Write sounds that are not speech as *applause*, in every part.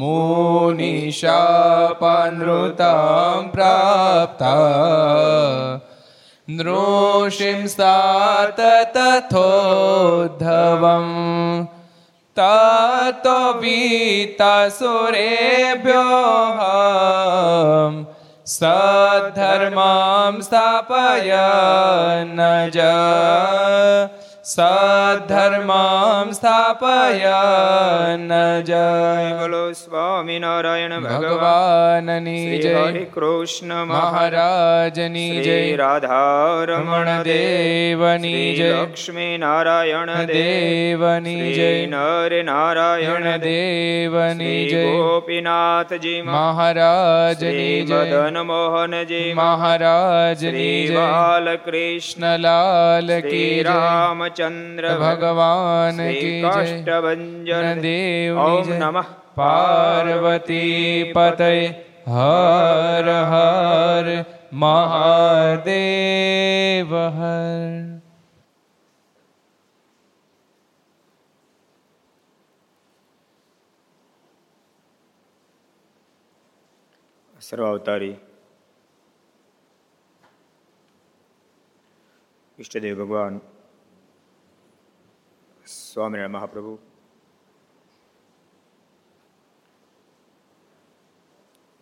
मुनिशापनृतां प्राप्ता नृषिंस्तात तथोद्धवम् ततो वीतासुरेभ्योः सद्धर्मां स्थापय न ज સ્થાપય ન જય બોલો સ્વામિનારાયણ ભગવાનની જય કૃષ્ણ મહારાજની જય રાધારમણ દેવની જય લક્ષ્મી નારાયણ દેવની જય નર નારાયણ દેવની જય ગોપીનાથજી મહારાજની જય મદન મોહનજી મહારાજની જય બાલકૃષ્ણ લાલ કી જય રામચંદ્ર ભગવાન કી જય દેવ ઓમ નમઃ પાર્વતી પતય હર હર મહાદેવ હર સર્વાવતારી ઈષ્ટદેવ ભગવાન સ્વામિનારાયણ મહાપ્રભુ.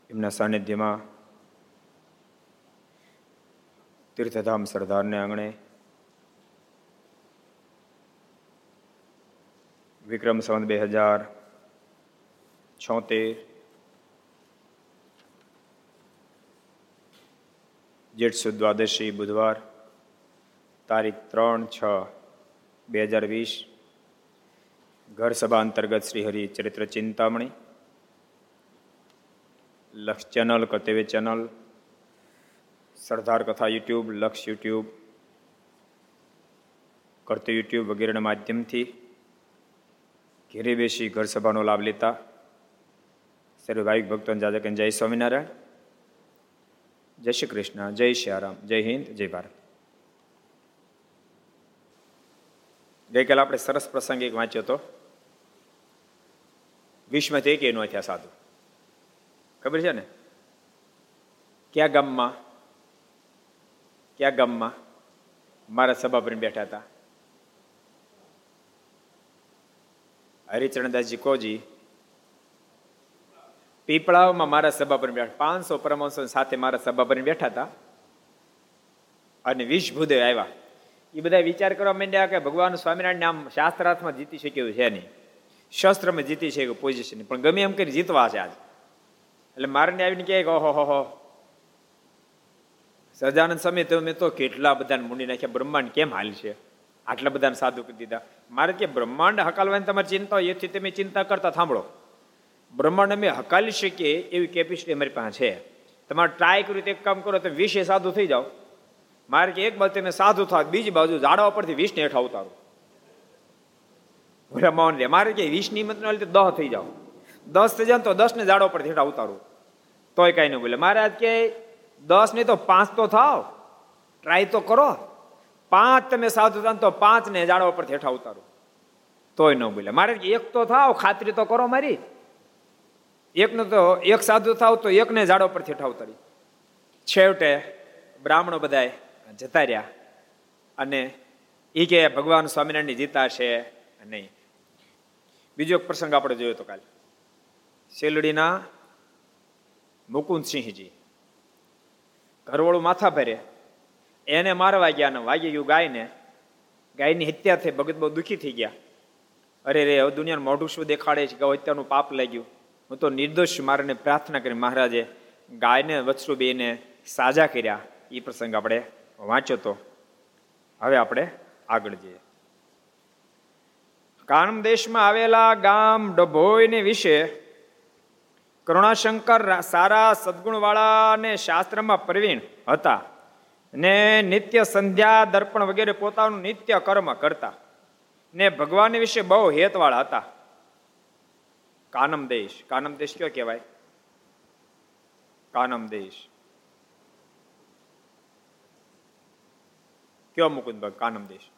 એમના સાનિધ્યમાં તીર્થધામ સરદારને આંગણે વિક્રમ સંવત બે હજાર છોતેર, જેઠ દ્વાદશી બુધવાર તારીખ ત્રણ છ બે હજાર વીસ ઘર સભા અંતર્ગત શ્રી હરિ ચરિત્ર ચિંતામણી, લક્ષ ચેનલ, કતેવે ચેનલ, સરદાર કથા યુટ્યુબ, લક્ષ યુટ્યુબ, કરતું યુટ્યુબ વગેરેના માધ્યમથી ઘેરે બેસી ઘર સભાનો લાભ લેતા સર્વે ભાવિક ભક્તો જાજક જય સ્વામિનારાયણ. જય શ્રી કૃષ્ણ, જય શ્રી જય હિન્દ, જય ભારત. ગઈકાલે આપણે સરસ પ્રસંગ એક વાંચ્યો હતો. વિશ્વમાંથી એક નો થયા સાધુ ખબર છે ને ક્યાં ગામમાં ક્યાં ગામમાં મારા સભા પર બેઠા હતા હરિચરણદાસજી કોજી પીપળાઓમાં મારા સભા પર બેઠા પાંચસો પરમહંસો સાથે મારા સભા પર બેઠા હતા અને વિષ ભૂદેવ આવ્યા એ બધા વિચાર કરવા માંડ્યા કે ભગવાન સ્વામિનારાયણ નામ શાસ્ત્રાર્થમાં જીતી શક્યું છે નહીં શસ્ત્રમાં જીતી છે પોઝિશન પણ ગમે એમ કરી જીતવા છે આજે. એટલે મારને આવીને કહે કે ઓહો હો. સજાનંદ સમય તમે તો કેટલા બધાને મૂંડી નાખ્યા? બ્રહ્માંડ કેમ હાલ છે? આટલા બધાને સાધુ કરી દીધા. મારે કે, બ્રહ્માંડ હકાલવાની તમારી ચિંતા હોય, એથી તમે ચિંતા કરતા સાંભળો બ્રહ્માંડ અમે હકાલી શકીએ એવી કેપેસિટી અમારી પાસે છે. તમારે ટ્રાય કર્યું તો એક કામ કરો, તો વિષય સાધુ થઈ જાઓ. મારે કે, એક બાજુ તમે સાધુ થાવ બીજી બાજુ ઝાડવા પરથી વીસને હેઠ અવતારો ભોલા માવન રે મારે કે વીસની ન લીધે દહ થઈ જાઓ. દસ થઈ જાય તો દસ ને પર હેઠ અવતારો તોય કાંઈ ન બોલે. મારે આજ કે દસ નહીં તો પાંચ તો થાવ. ટ્રાય તો કરો. પાંચ તમે સાધુ થાવ તો પાંચ ને પર હેઠ અવતારો તોય ન બોલે. મારે એક તો થાવ, ખાતરી તો કરો મારી. એકનો તો એક સાધુ થાવ તો એકને ઝાડો પર હેઠ ઉતારી. છેવટે બ્રાહ્મણો બધાય જતા રહ્યા. અને એ કે ભગવાન સ્વામિનારાયણની જીતા છે નહીં. બીજો એક પ્રસંગ આપણે જોયો તો કાલે. શેલડીના મુકુંદસિંહજી ઘરવાળું માથા ભરે એને મારવા ગયા ને વાગી ગયું ગાયને, ગાયની હત્યા થઈ, ભગત બહુ દુઃખી થઈ ગયા. અરે રે, હવે દુનિયાનું મોઢું શું દેખાડે છે કે હત્યાનું પાપ લાગ્યું? હું તો નિર્દોષ મારને પ્રાર્થના કરી, મહારાજે ગાયને વત્સુ બેને સાજા કર્યા. એ પ્રસંગ આપણે વાંચ્યો તો હવે આપણે આગળ જઈએ. કાનમ દેશમાં આવેલા ગામ ડભોઈને વિશે કરુણાશંકર સારા સદગુણવાળા અને શાસ્ત્રમાં પ્રવીણ હતા ને નિત્ય સંધ્યા, દર્પણ વગેરે પોતાનું નિત્ય કર્મ કરતા ને ભગવાન વિશે બહુ હેતવાળા હતા. કાનમ દેશ કાનમ દેશ કયો કહેવાય? કાનમ દેશ. કયો મુકુંદ કાનમ દેશ.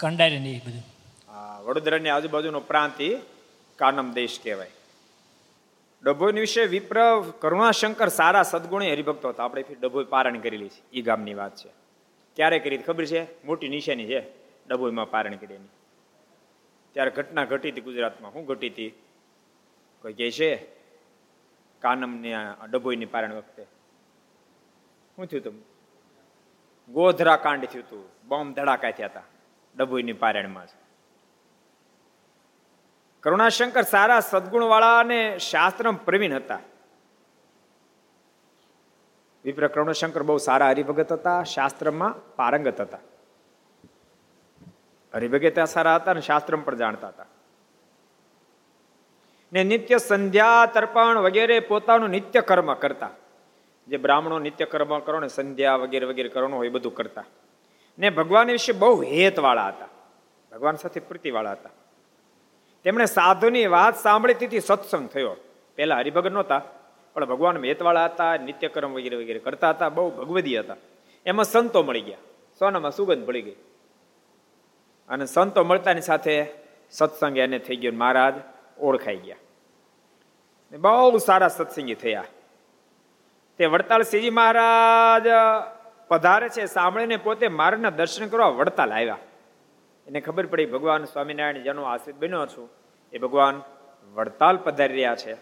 કંડારી ને બધું. હા વડોદરાની આજુબાજુનો પ્રાંત એ કાનમ દેશ કહેવાય. ડભોઈ વિશે વિપ્ર, કરુણાશંકર સારા સદગુણી હરિભક્તો હતા. આપણે ડભોઈ પારણ કરેલી છે. એ ગામની વાત છે. ક્યારે કરી ખબર છે? મોટી નિશાની છે ડભોઈમાં પારણ કરેલી. ત્યારે ઘટના ઘટી હતી ગુજરાતમાં. શું ઘટી હતી? કોઈ કહે છે? કાનમની ડભોઈની પારણ વખતે. શું થયું તું? ગોધરા કાંડ થયું હતું બોમ્બ ધડાકા થયા હતા. ડભોઈની પારણમાં છે. કરુણાશંકર સારા સદગુણવાળા અને શાસ્ત્ર પ્રવીણ હતા. વિપ્ર કરુણાશંકર બહુ સારા હરિભગત હતા, શાસ્ત્રમાં પારંગત હતા. હરિભગત સારા હતા અને શાસ્ત્ર પણ જાણતા હતા. ને નિત્ય સંધ્યા તર્પણ વગેરે પોતાનું નિત્ય કર્મ કરતા. જે બ્રાહ્મણો નિત્ય કર્મ કરો ને સંધ્યા વગેરે વગેરે કરવાનું હોય બધું કરતા. ને ભગવાન વિશે બહુ હેતવાળા હતા. ભગવાન સાથે પ્રીતિવાળા હતા. તેમણે સાધુની વાત સાંભળી તેથી સત્સંગ થયો. પહેલા હરિભગત નહોતા, પણ ભગવાન હેતવાળા હતા, નિત્યકર્મ વગેરે વગેરે કરતા હતા, બહુ ભગવદી હતા. એમાં સંતો મળી ગયા. સોનામાં સુગંધ ભળી ગઈ. અને સંતો મળતાની સાથે સત્સંગ એને થઈ ગયો મહારાજ ઓળખાઈ ગયા. બહુ સારા સત્સંગી થયા. તે વડતાલ શ્રીજી મહારાજ પધારે છે, સાંભળીને પોતે મારના દર્શન કરવા વડતાલ આવ્યા. એને ખબર પડી, ભગવાન સ્વામિનારાયણ જેનો આશ્રિત બન્યો છું. એ ભગવાન વડતાલ પધારી રહ્યા છે.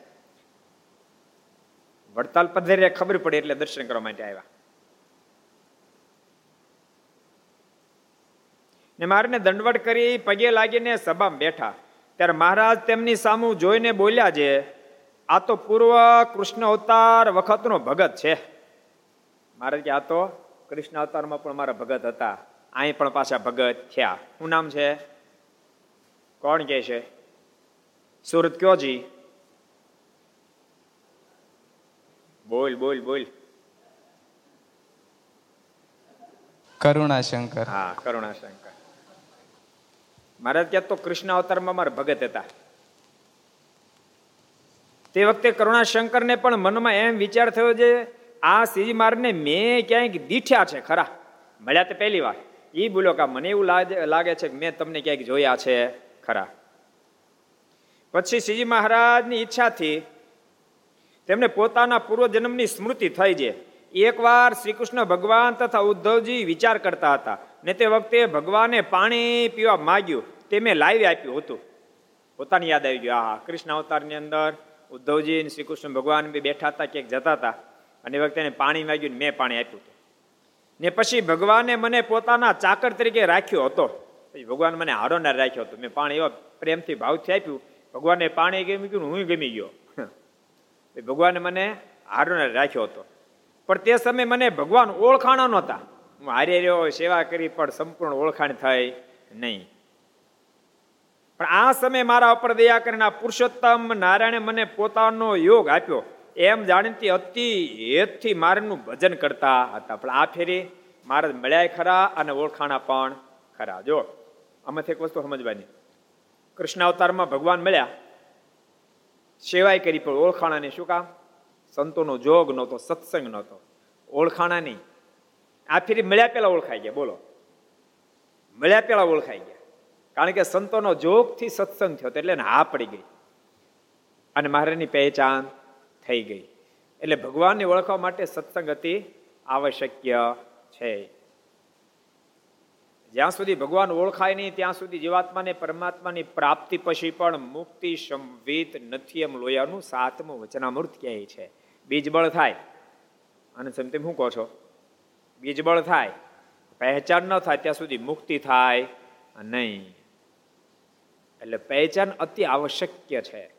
વડતાલ પધારી ખબર પડી એટલે દર્શન કરવા માટે આવ્યા. ને મારને દંડવટ કરી, પગે લાગીને સભામાં બેઠા. ત્યારે મહારાજ તેમની સામુ જોઈને બોલ્યા છે, આ તો પૂર્વ કૃષ્ણ અવતાર વખતનો ભગત છે. મહારાજ કે, આ તો કૃષ્ણ અવતારમાં પણ મારા ભગત હતા. અહીં પણ પાછા ભગત થયા. શું નામ છે? કોણ કે છે? સુરત કયો જી? બોલ બોલ બોલ. કરુણાશંકર. હા કરુણાશંકર. મહારાજ ક્યાં તો કૃષ્ણ અવતારમાં મારા ભગત હતા. તે વખતે કરુણાશંકરને પણ મનમાં એમ વિચાર થયો છે આ શ્રીજી મારને મેં ક્યાંક દીઠ્યા છે ખરા? મળ્યા તે પહેલી વાર. એ બોલો કે મને એવું લાગે છે કે મેં તમને ક્યાંક જોયા છે ખરા. પછી શ્રીજી મહારાજની ઈચ્છાથી તેમને પોતાના પૂર્વજન્મની સ્મૃતિ થઈ છે. એકવાર શ્રી કૃષ્ણ ભગવાન તથા ઉદ્ધવજી વિચાર કરતા હતા ને તે વખતે ભગવાને પાણી પીવા માગ્યું. તે મેં લાવી આપ્યું હતું. પોતાની યાદ આવી ગયું. આ કૃષ્ણ અવતારની અંદર ઉદ્ધવજી શ્રી કૃષ્ણ ભગવાન બી બેઠા હતા, ક્યાંક જતા હતા. અને એ વખતે પાણી માગ્યું મેં પાણી આપ્યું હતું. ને પછી ભગવાને મને પોતાના ચાકર તરીકે રાખ્યો હતો. ભગવાન મને હારોનાર રાખ્યો હતો. મેં પાણી એવા પ્રેમથી ભાવથી આપ્યું. ભગવાને પાણી ગમી ગયું હું ગમી ગયો. ભગવાને મને હારોનાર રાખ્યો હતો. પણ તે સમયે મને ભગવાન ઓળખાણા નહોતા. હું હારે રહ્યો, સેવા કરી, પણ સંપૂર્ણ ઓળખાણ થઈ નહીં. પણ આ સમયે મારા ઉપર દયા કરીને પુરુષોત્તમ નારાયણે મને પોતાનો યોગ આપ્યો. એમ જાણીતી અતિ હેતથી મારનું ભજન કરતા હતા. પણ આ ફેરી મહારાજ મળ્યા ખરા અને ઓળખાણા પણ ખરા. જો, આમાંથી એક વસ્તુ સમજવાની. કૃષ્ણ અવતારમાં ભગવાન મળ્યા. સેવાય કરી, પણ ઓળખાણાની શું કામ? સંતોનો જોગ નહોતો, સત્સંગ નહોતો. ઓળખાણા નહીં આ ફેરી મળ્યા પેલા ઓળખાઈ ગયા. બોલો. મળ્યા પેલા ઓળખાઈ ગયા. કારણ કે સંતોનો જોગથી સત્સંગ થયો એટલે હા પડી ગઈ. અને મહારાજની પહેચાન થઈ ગઈ. એટલે ભગવાનને ઓળખવા માટે સત્સંગ અતિ આવશ્યક્ય છે. જ્યાં સુધી ભગવાન ઓળખાય નહીં, ત્યાં સુધી જીવાત્માને પરમાત્માની પ્રાપ્તિ પછી પણ મુક્તિ સંવિત નથી એમ લોયાનું સાતમું વચનામૃત કહે છે. બીજબળ થાય. અને તેમ શું કહો છો? બીજબળ થાય. પહેચાન ન થાય, ત્યાં સુધી મુક્તિ થાય નહીં. એટલે પહેચાન અતિ આવશ્યક છે.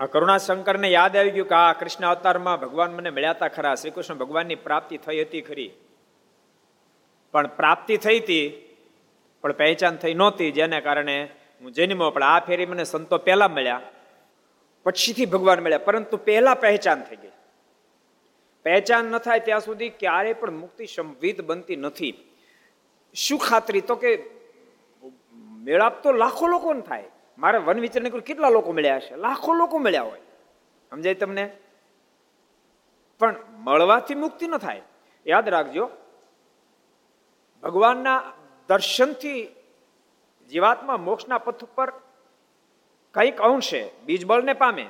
આ કરુણા શંકરને યાદ આવી ગયું કે આ કૃષ્ણ અવતારમાં ભગવાન મને મળ્યા હતા ખરા. શ્રી કૃષ્ણ ભગવાનની પ્રાપ્તિ થઈ હતી ખરી. પણ પ્રાપ્તિ થઈ હતી, પણ પહેચાન થઈ નહોતી. જેને કારણે હું જન્મો પણ આ ફેરી મને સંતો પહેલા મળ્યા, પછીથી ભગવાન મળ્યા. પરંતુ પહેલા પહેચાન થઈ ગઈ. પહેચાન ન થાય ત્યાં સુધી ક્યારેય પણ મુક્તિ સંવિત બનતી નથી. શું ખાતરી? તો કે મેળાપ તો લાખો લોકોને થાય. મારે વન વિચરણ કર્યું કેટલા લોકો મળ્યા છે લાખો લોકો મળ્યા હોય. સમજાય તમને? પણ મળવાથી મુક્તિ ન થાય. યાદ રાખજો, ભગવાનના દર્શનથી જીવાત્મા મોક્ષના પથ ઉપર કંઈક અંશે બીજબળને પામે.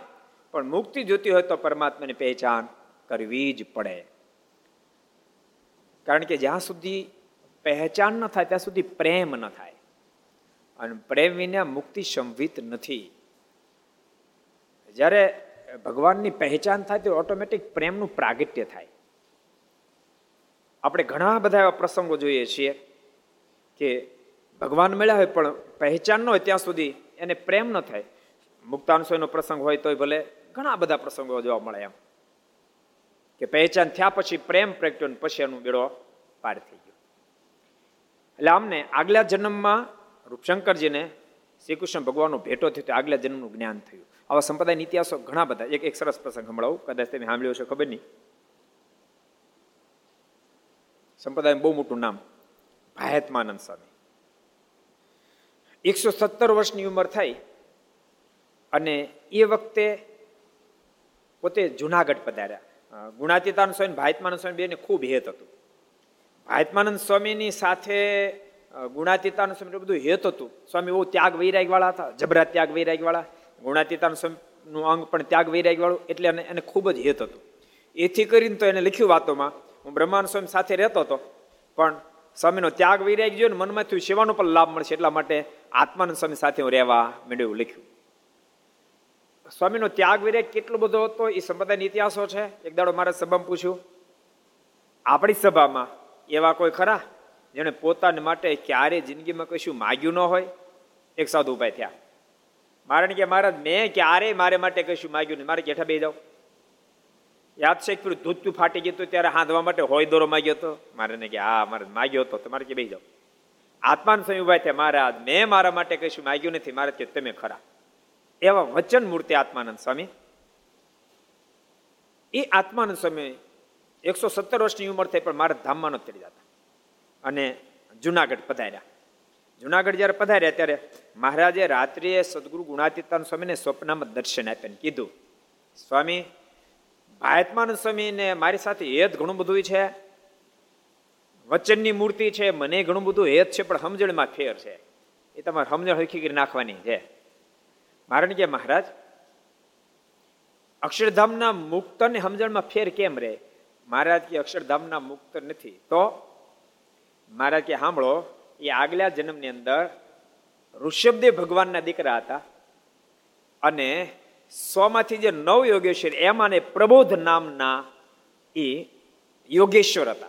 પણ મુક્તિ જોતી હોય તો પરમાત્માની પહેચાન કરવી જ પડે. કારણ કે જ્યાં સુધી પહેચાન ન થાય, ત્યાં સુધી પ્રેમ ન થાય. અને પ્રેમ વિના મુક્તિ સંવિત નથી. જ્યારે ભગવાનની પહેચાન થાય તો ઓટોમેટિક પ્રેમનું પ્રાગટ્ય થાય. આપણે ઘણા બધા એવા પ્રસંગો જોઈએ છીએ કે ભગવાન મળ્યા હોય પણ પહેચાન ન હોય ત્યાં સુધી એને પ્રેમ ન થાય. મુક્તાંશોનો પ્રસંગ હોય તોય ભલે ઘણા બધા પ્રસંગો જોવા મળે એમ. કે પહેચાન થયા પછી પ્રેમ પ્રગટ્યો પછી એનું બેડો પાર થઈ ગયો. એટલે આમને આગલા જન્મમાં રૂપશંકરજીને શ્રી કૃષ્ણ ભગવાનનો ભેટો થયો આગલા જન્મનું જ્ઞાન થયું. આવા સંપ્રદાય ઇતિહાસો ઘણા બધા. એક એક સરસ પ્રસંગ સંભળાવું. કદાચ તમે સાંભળ્યો છે ખબર નહીં. સંપ્રદાય બહુ મોટું નામ, ભાયતમાનંદ સ્વામી. એકસો સત્તર વર્ષની ઉંમર થઈ અને એ વખતે પોતે જુનાગઢ પધાર્યા. ગુણાતીતાન સ્વામી ભાયતમાનંદ સ્વામી બેને ખૂબ હેત હતું. ભાયતમાનંદ સ્વામીની સાથે ગુણાતીતાનંદ સ્વામી બધું હેત હતું. સ્વામી બહુ ત્યાગ વૈરાગ હતા, જબરા ત્યાગ વૈરાગ વાળા સમયનું સ્વામીનું અંગ પણ ત્યાગ વૈરાગ વાળું એટલે એને ખૂબ જ હેત હતું. એથી કરીને તો એને લખ્યું વાતોમાં, હું બ્રહ્માનંદ સ્વામી સાથે રહેતો હતો, પણ સ્વામીનો ત્યાગ વૈરાગ ગયો ને મનમાં થયું, સેવાનો પણ લાભ મળશે એટલા માટે આત્માનંદ સ્વામી સાથે હું રહેવા મેળવ્યું લખ્યું. સ્વામીનો ત્યાગ વિરેક કેટલો બધો હતો, એ સંપ્રદાયનો ઇતિહાસો છે. એક દાડો મારે સભામાં પૂછ્યું, આપણી સભામાં એવા કોઈ ખરા? જેને પોતાને માટે ક્યારે જિંદગીમાં કશું માગ્યું ન હોય, એક સાધુ ઊભા થયા. મારે કે મહારાજ, મેં ક્યારે મારે માટે કશું માગ્યું નહીં. મારે જેઠા બે જાઓ. યાદ છે પેલું ધૂતું ફાટી ગયું હતું, ત્યારે હાંધવા માટે હોય દોરો માગ્યો હતો. મારે ને કે હા, મારે માગ્યો હતો. તમારે કે બે જાઓ. આત્માન સ્વામી ઊભા થયા, મહારાજ, મેં મારા માટે કશું માગ્યું નથી. મારે કે તમે ખરા. એવા વચન મૂર્તિ આત્માનંદ સ્વામી. એ આત્માનંદ સ્વામી એકસો સત્તર વર્ષની ઉંમર થઈ, પણ મારા ધામમાં નથી જતા. અને જુનાગઢ પધાર્યા. જુનાગઢ જ્યારે પધાર્યા ત્યારે મહારાજે રાત્રિએ સદગુરુ ગુણાતીતાન સ્વામીને સ્વપ્નમાં દર્શન આપ્યા કીધું, સ્વામી ભાયતમાનંદ સ્વામીને મારી સાથે હેત ઘણું બધું છે. વચનની મૂર્તિ છે, મને ઘણું બધું હેત છે, પણ સમજણમાં ફેર છે. એ તમારે સમજણ હરખી કરી નાખવાની છે. મારણ કે, મહારાજ, અક્ષરધામના મુક્તને સમજણમાં ફેર કેમ રહે મહારાજ કે, અક્ષરધામના મુક્ત નથી. તો મહારાજ કે સાંભળો, એ આગલા જન્મની અંદર ઋષભદેવ ભગવાનના દીકરા હતા. અને સોમાંથી જે નવ યોગેશ્વર, એમાં પ્રબોધ નામના એ યોગેશ્વર હતા.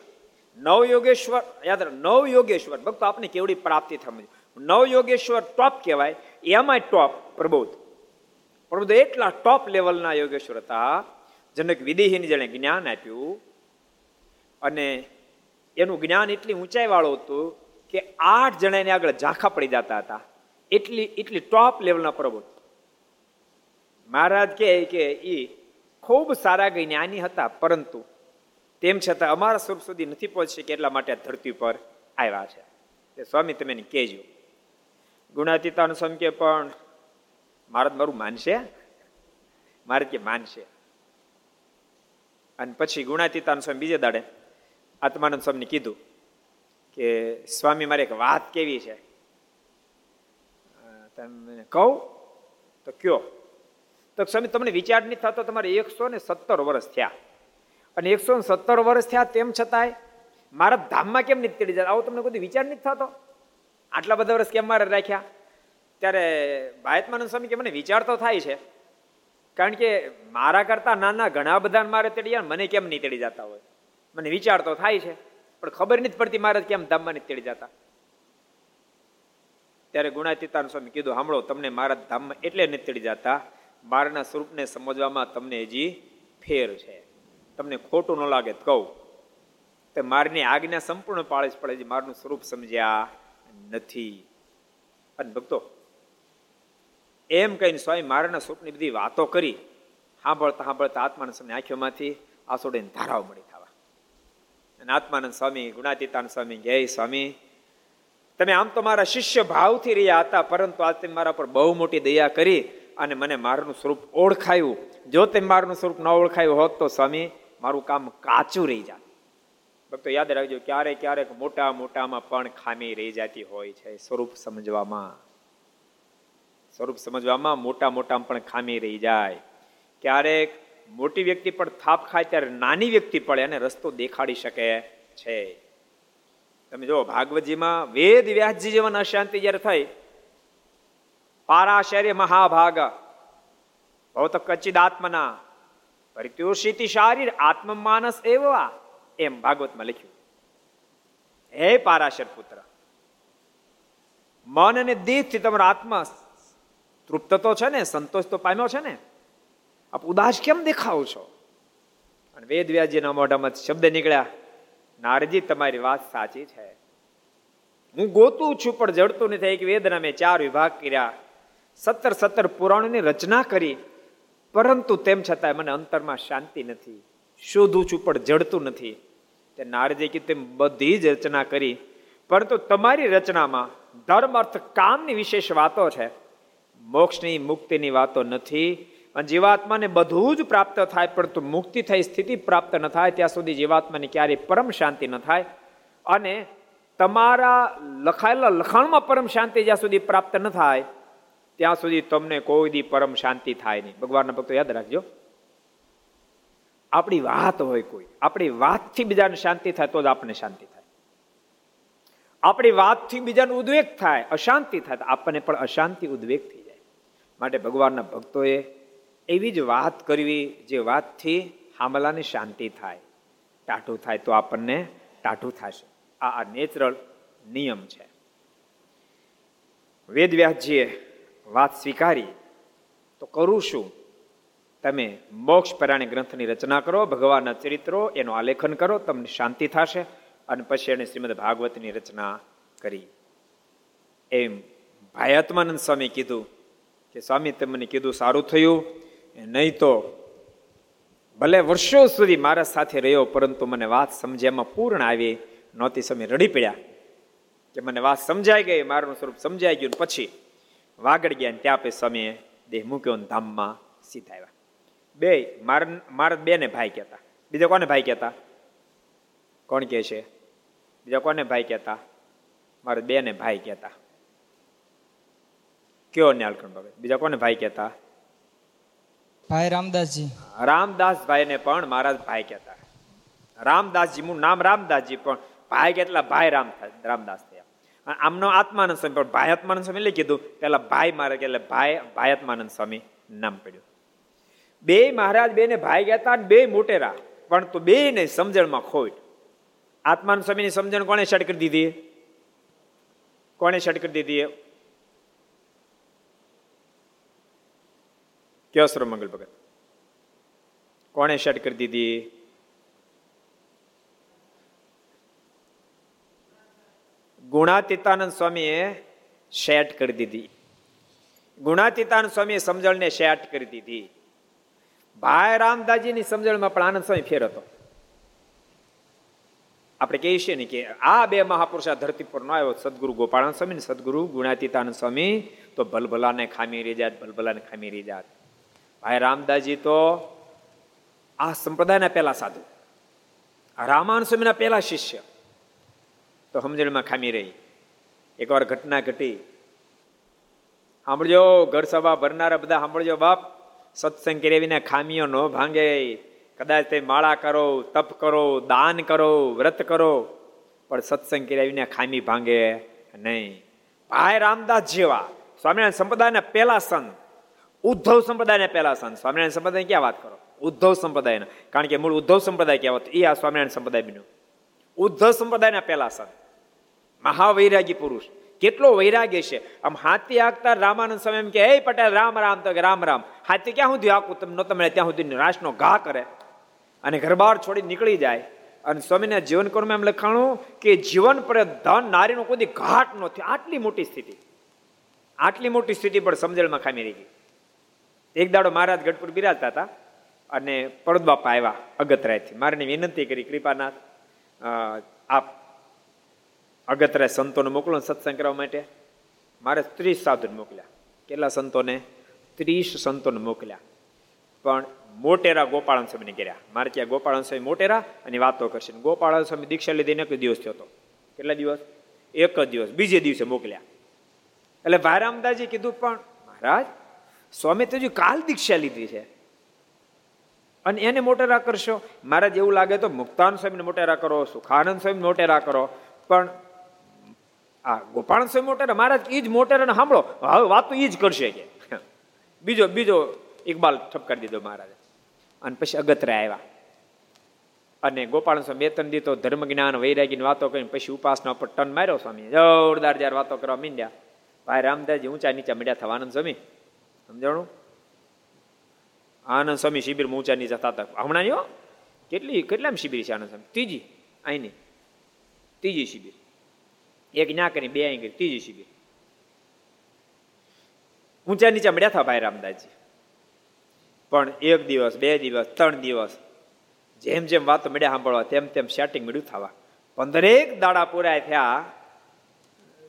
નવ યોગેશ્વર, યાદ નવ યોગેશ્વર, ભક્તો, આપને કેવડી પ્રાપ્તિ થવી નવ યોગેશ્વર ટોપ કહેવાય એમાં ટોપ પ્રબોધ. પ્રબોધ એટલા ટોપ લેવલના યોગેશ્વર હતા જનક વિદેહીને જેણે જ્ઞાન આપ્યું. અને એનું જ્ઞાન એટલી ઊંચાઈ વાળું હતું કે આઠ જણા એને આગળ ઝાંખા પડી જતા હતા. એટલી એટલી ટોપ લેવલના પ્રબોધ. મહારાજ કહે કે એ ખૂબ સારા જ્ઞાની હતા, પરંતુ તેમ છતાં અમારા સ્વરૂપ સુધી નથી પહોંચી કે એટલા માટે ધરતી પર આવ્યા છે. તે સ્વામી તમે કહેજો. ગુણાતીતાનું સ્વામી કે પણ મારે મારું માનશે? મારે કે માનશે? અને પછી ગુણાતીતાનું સ્વામી બીજે દાડે આત્માનંદ સ્વામીને કીધું કે, સ્વામી, મારે એક વાત કેવી છે? તમે કહું, તો કયો, તો સ્વામી, તમને વિચાર નહીં થતો તમારે એકસો ને સત્તર વર્ષ થયા. અને એકસો ને સત્તર વર્ષ થયા તેમ છતાંય મારા ધામમાં કેમ નથી તેડી જાય? આવો તમને કોઈ વિચાર નથી થતો? આટલા બધા વર્ષ કેમ મારે રાખ્યા? ત્યારે ભાયતમાનંદ સ્વામી કે, મને વિચાર તો થાય છે. કારણ કે મારા કરતા નાના ઘણા બધા મારે તેડી જાય મને કેમ નહીં તેડી જતા હોય? મને વિચાર તો થાય છે, પણ ખબર નથી પડતી મહારાજ કેમ ધામમાં તેડી જતા. ત્યારે ગુણાતીતાન સ્વામી કીધું સાંભળો તમને મારા ધામમાં એટલે નથી તેડી જતા. મારના સ્વરૂપને સમજવામાં તમને હજી ફેર છે. તમને ખોટું ન લાગે કહું. તે મારની આજ્ઞા સંપૂર્ણ પાળે જ પડે છે મારનું સ્વરૂપ સમજ્યા નથી. અને ભક્તો, એમ કહીને સ્વામી મારાના સ્વરૂપની બધી વાતો કરી સાંભળતા સાંભળતા આત્માના સમય આંખીઓમાંથી આસોડીને ધારાઓ મળી. અને આત્માનંદ સ્વામી, ગુણાતીતાનંદ સ્વામી, જય સ્વામી. તમે આમ તો મારા શિષ્ય ભાવથી રહ્યા હતા, પરંતુ આજ તમે મારા પર બહુ મોટી દયા કરી અને મને મારનું સ્વરૂપ ઓળખાયું. જો તમે મારનું સ્વરૂપ ન ઓળખાયું હોત તો સ્વામી, મારું કામ કાચું રહી જાત. ભક્તો, યાદ રાખજો, ક્યારેક ક્યારેક મોટા મોટામાં પણ ખામી રહી જતી હોય છે સ્વરૂપ સમજવામાં. સ્વરૂપ સમજવામાં મોટા મોટામાં પણ ખામી રહી જાય. ક્યારેક મોટી વ્યક્તિ પણ થાપ ખાય ત્યારે નાની વ્યક્તિ પડે અને રસ્તો દેખાડી શકે છે. તમે જો, ભાગવતજીમાં વેદ વ્યાસજી જેવા અશાંતિ જયારે થાય, પારાશર્ય મહાભાગ ભૌત કચિદાત્મના પરિત્યોષિતિ શારીર આત્મમાનસ એવા, એમ ભાગવતમાં લખ્યું. હે પારાશર પુત્ર, મન અને દેહથી તમારો આત્મા તૃપ્ત તો છે ને, સંતોષ તો પામ્યો છે ને? આપ ઉદાસ કેમ દેખાવ છો? અને વેદ વ્યાજીના મોઢામાં શબ્દ નીકળ્યા, નારજી, તમારી વાત સાચી છે. હું ગોતું છું, પણ જડતું નથી. એક વેદના મેં ચાર વિભાગ કર્યા. સત્તર સત્તર પુરાણોની રચના કરી. પરંતુ તેમ છતાંય મને અંતરમાં શાંતિ નથી. શોધું છું, પણ જડતું નથી. તે નારજી કીધું, તેમ બધી જ રચના કરી. પરંતુ તમારી રચનામાં ધર્મ અર્થ કામની વિશેષ વાતો છે. મોક્ષની મુક્તિની વાતો નથી. અને જીવાત્માને બધું જ પ્રાપ્ત થાય પરંતુ મુક્તિ થઈ, સ્થિતિ પ્રાપ્ત ન થાય, ત્યાં સુધી જીવાત્માની ક્યારેય પરમ શાંતિ ન થાય. અને તમારા લખાયેલા લખાણમાં પરમ શાંતિ જ્યાં સુધી પ્રાપ્ત ન થાય, ત્યાં સુધી તમને કોઈ દી પરમ શાંતિ થાય નહીં. ભગવાનના ભક્તો યાદ રાખજો. આપણી વાત હોય કોઈ, આપણી વાતથી બીજાને શાંતિ થાય તો જ આપણને શાંતિ થાય. આપણી વાતથી બીજાને ઉદ્વેગ થાય, અશાંતિ થાય, તો આપણને પણ અશાંતિ ઉદ્વેગ થઈ જાય. માટે ભગવાનના ભક્તોએ એવી જ વાત કરવી જે વાતથી હામલાની શાંતિ થાય. ટાઢું થાય તો આપણને ટાઢું થશે. આ આ નેચરલ નિયમ છે. વેદવ્યાસજીએ વાત સ્વીકારી. તો કરું શું તમે મોક્ષ પરાણી ગ્રંથની રચના કરો, ભગવાનના ચરિત્રો, એનું આલેખન કરો, તમને શાંતિ થશે. અને પછી એને શ્રીમદ ભાગવતની રચના કરી. એમ ભાયાત્માનંદ સ્વામી કીધું કે, સ્વામી તમને કીધું, સારું થયું. નહીં તો ભલે વર્ષો સુધી મારા સાથે રહ્યો, પરંતુ મને વાત સમજ્યામાં પૂર્ણ આવી, નહોતી સમય રડી પડ્યા. કે મને વાત સમજાઈ ગઈ, મારું સ્વરૂપ સમજાઈ ગયું, પછી વાગડ ગયા ને ત્યાં પછી સ્વામીએ દેહ મૂક્યો ધામમાં સીધા આવ્યા. બે, માર બે ને ભાઈ કહેતા. બીજા કોને ભાઈ કહેતા? કોણ કહે છે? બીજા કોને ભાઈ કહેતા? મારા બે ને ભાઈ કહેતા. કયો ન્યાલખંડ ભગત બીજા કોને ભાઈ કહેતા? ભાઈ રામદાસજી. રામદાસભાઈ ને પણ મારા ભાઈ કહેતા રામદાસજી નું નામ રામદાસજી, પણ ભાઈ કેટલા ભાઈ રામ રામદાસ થયા. આમનો આત્માનંદ સ્વામી, પણ ભાઈ આત્માનંદ સ્વામી કીધું, પેલા ભાઈ મારે એટલે ભાઈ ભાઈ આત્માનંદ સ્વામી નામ પડ્યું. બે મહારાજ બે ને ભાઈ કહેતા બે મોટેરા, પણ તો બે ને સમજણમાં ખોટ. આત્માન સ્વામીની સમજણ કોને શટ કરી દીધી? કોને શટ કરી દીધી? કયો સર મંગલ ભગત કોણે શટ કરી દીધી ગુણાતીતાનંદ સ્વામીએ શેટ કરી દીધી ગુણાતીતાનંદ સ્વામીએ સમજણને શેટ કરી દીધી ભાઈ રામદાસજીની સમજણમાં પણ આનંદ સ્વામી ફેર હતો આપણે કહીએ છીએ ને કે આ બે મહાપુરુષ ધરતી પર ન આવ્યો સદગુરુ ગોપાળાન સ્વામી સદગુરુ ગુણાતીતાનંદ સ્વામી તો ભલભલાને ખામી રહી જાત ભલભલાને ખામી રહી જાત ભાઈ રામદાસજી તો આ સંપ્રદાયના પહેલા સાધુ. રામાન સ્વામીના પહેલા શિષ્ય. તો સમજણમાં ખામી રહી. એકવાર ઘટના ઘટી. સાંભળજો, ઘર સભા ભરનારા બધા સાંભળજો બાપ. સત્સંગ કર્યા વિના ખામીઓ ન ભાંગે. કદાચ તે માળા કરો, તપ કરો, દાન કરો, વ્રત કરો. પણ સત્સંગ કર્યા વિના ખામી ભાંગે નહીં. ભાઈ રામદાસ જેવા સ્વામિનારાયણ સંપ્રદાયના પહેલા સંત ઉદ્ધવ સંપ્રદાયના પહેલા સંત. સ્વામિનારાયણ સંપ્રદાય ક્યાં વાત કરો? ઉદ્ધવ સંપ્રદાયના. કારણ કે મૂળ ઉદ્ધવ સંપ્રદાય કહેવાતો એ આ સ્વામિનારાયણ સંપ્રદાય બન્યો. ઉદ્ધવ સંપ્રદાયના પહેલા સંત. મહાવૈરાગી પુરુષ. કેટલો વૈરાગ્ય છે. આમ હાથી આગતા રામાનંદ સ્વામી એમ કે હે પટેલ, રામ રામ, તો કે રામ રામ. હાથી ક્યાં સુધી આખું તમે તમને મળે ત્યાં સુધી રાસનો ઘા કરે. અને ઘરબાર છોડી નીકળી જાય. અને સ્વામીના જીવન કર્મમાં એમ લખાણું કે જીવન પર ધન નારીનો કોઈ ઘાટ નથી આટલી મોટી સ્થિતિ. આટલી મોટી સ્થિતિ પણ સમજણમાં ખામી રહી ગઈ. એક દાડો મહારાજ ગઢપુર બિરાજતા હતા અને પડદબાપા આવ્યા અગતરાયથી. મારે વિનંતી કરી, કૃપાનાથ આપ અગતરાય સંતોને મોકલો સત્સંગ કરવા માટે. મારે ત્રીસ સાધુને મોકલ્યા. કેટલા સંતોને? ત્રીસ સંતોને મોકલ્યા. પણ મોટેરા ગોપાળન સ્વામીને કર્યા. મારે ત્યાં ગોપાળન સ્વામી મોટેરા અને વાતો કરશે. ગોપાળન સ્વામી દીક્ષા લીધીને એક દિવસ થયો હતો. કેટલા દિવસ? એક જ દિવસ. બીજે દિવસે મોકલ્યા. એટલે ભાઈ કીધું, પણ મહારાજ સ્વામી તો કાલ દીક્ષા લીધી છે. અને એને મોટેરા કરશો? મહારાજ એવું લાગે તો મુક્તાન સ્વામીને મોટેરા કરો, સુખાનંદ સ્વામી મોટેરા કરો. પણ આ ગોપાલ સ્વામી મોટેરા મહારાજ એ જ મોટેરાને સાંભળો. હવે વાત તો એ જ કરશે કે. બીજો બીજો ઇકબાલ ઠપકારી દીધો મહારાજ. અને પછી અગતરા આવ્યા. અને ગોપાલ સ્વામી બે ત્રણ દીધો ધર્મ જ્ઞાન, વૈરાગીની વાતો કરીને પછી ઉપાસના ઉપર ટન માર્યો સ્વામી જોરદાર જ્યારે વાતો કરવા મીંડ્યા. ભાઈ રામદાસજી ઊંચા નીચા મીડ્યા થવા આનંદ સ્વામી. સમજાણું? આનંદ સ્વામી શિબિર ઊંચા નીચા થતા હમણાં યો કેટલી, કેટલામ શિબિર છે આનંદ સ્વામી? ત્રીજી અહીંની ત્રીજી શિબિર. એક ના કરી બે અહીં કરી ત્રીજી શિબિર. ઊંચા નીચા મળ્યા હતા ભાઈ રામદાસજી. પણ એક દિવસ, બે દિવસ, ત્રણ દિવસ, જેમ જેમ વાતો મળ્યા સાંભળવા, તેમ તેમ સેટિંગ મળ્યું થવા. પંદરેક દાડા પૂરા થયા.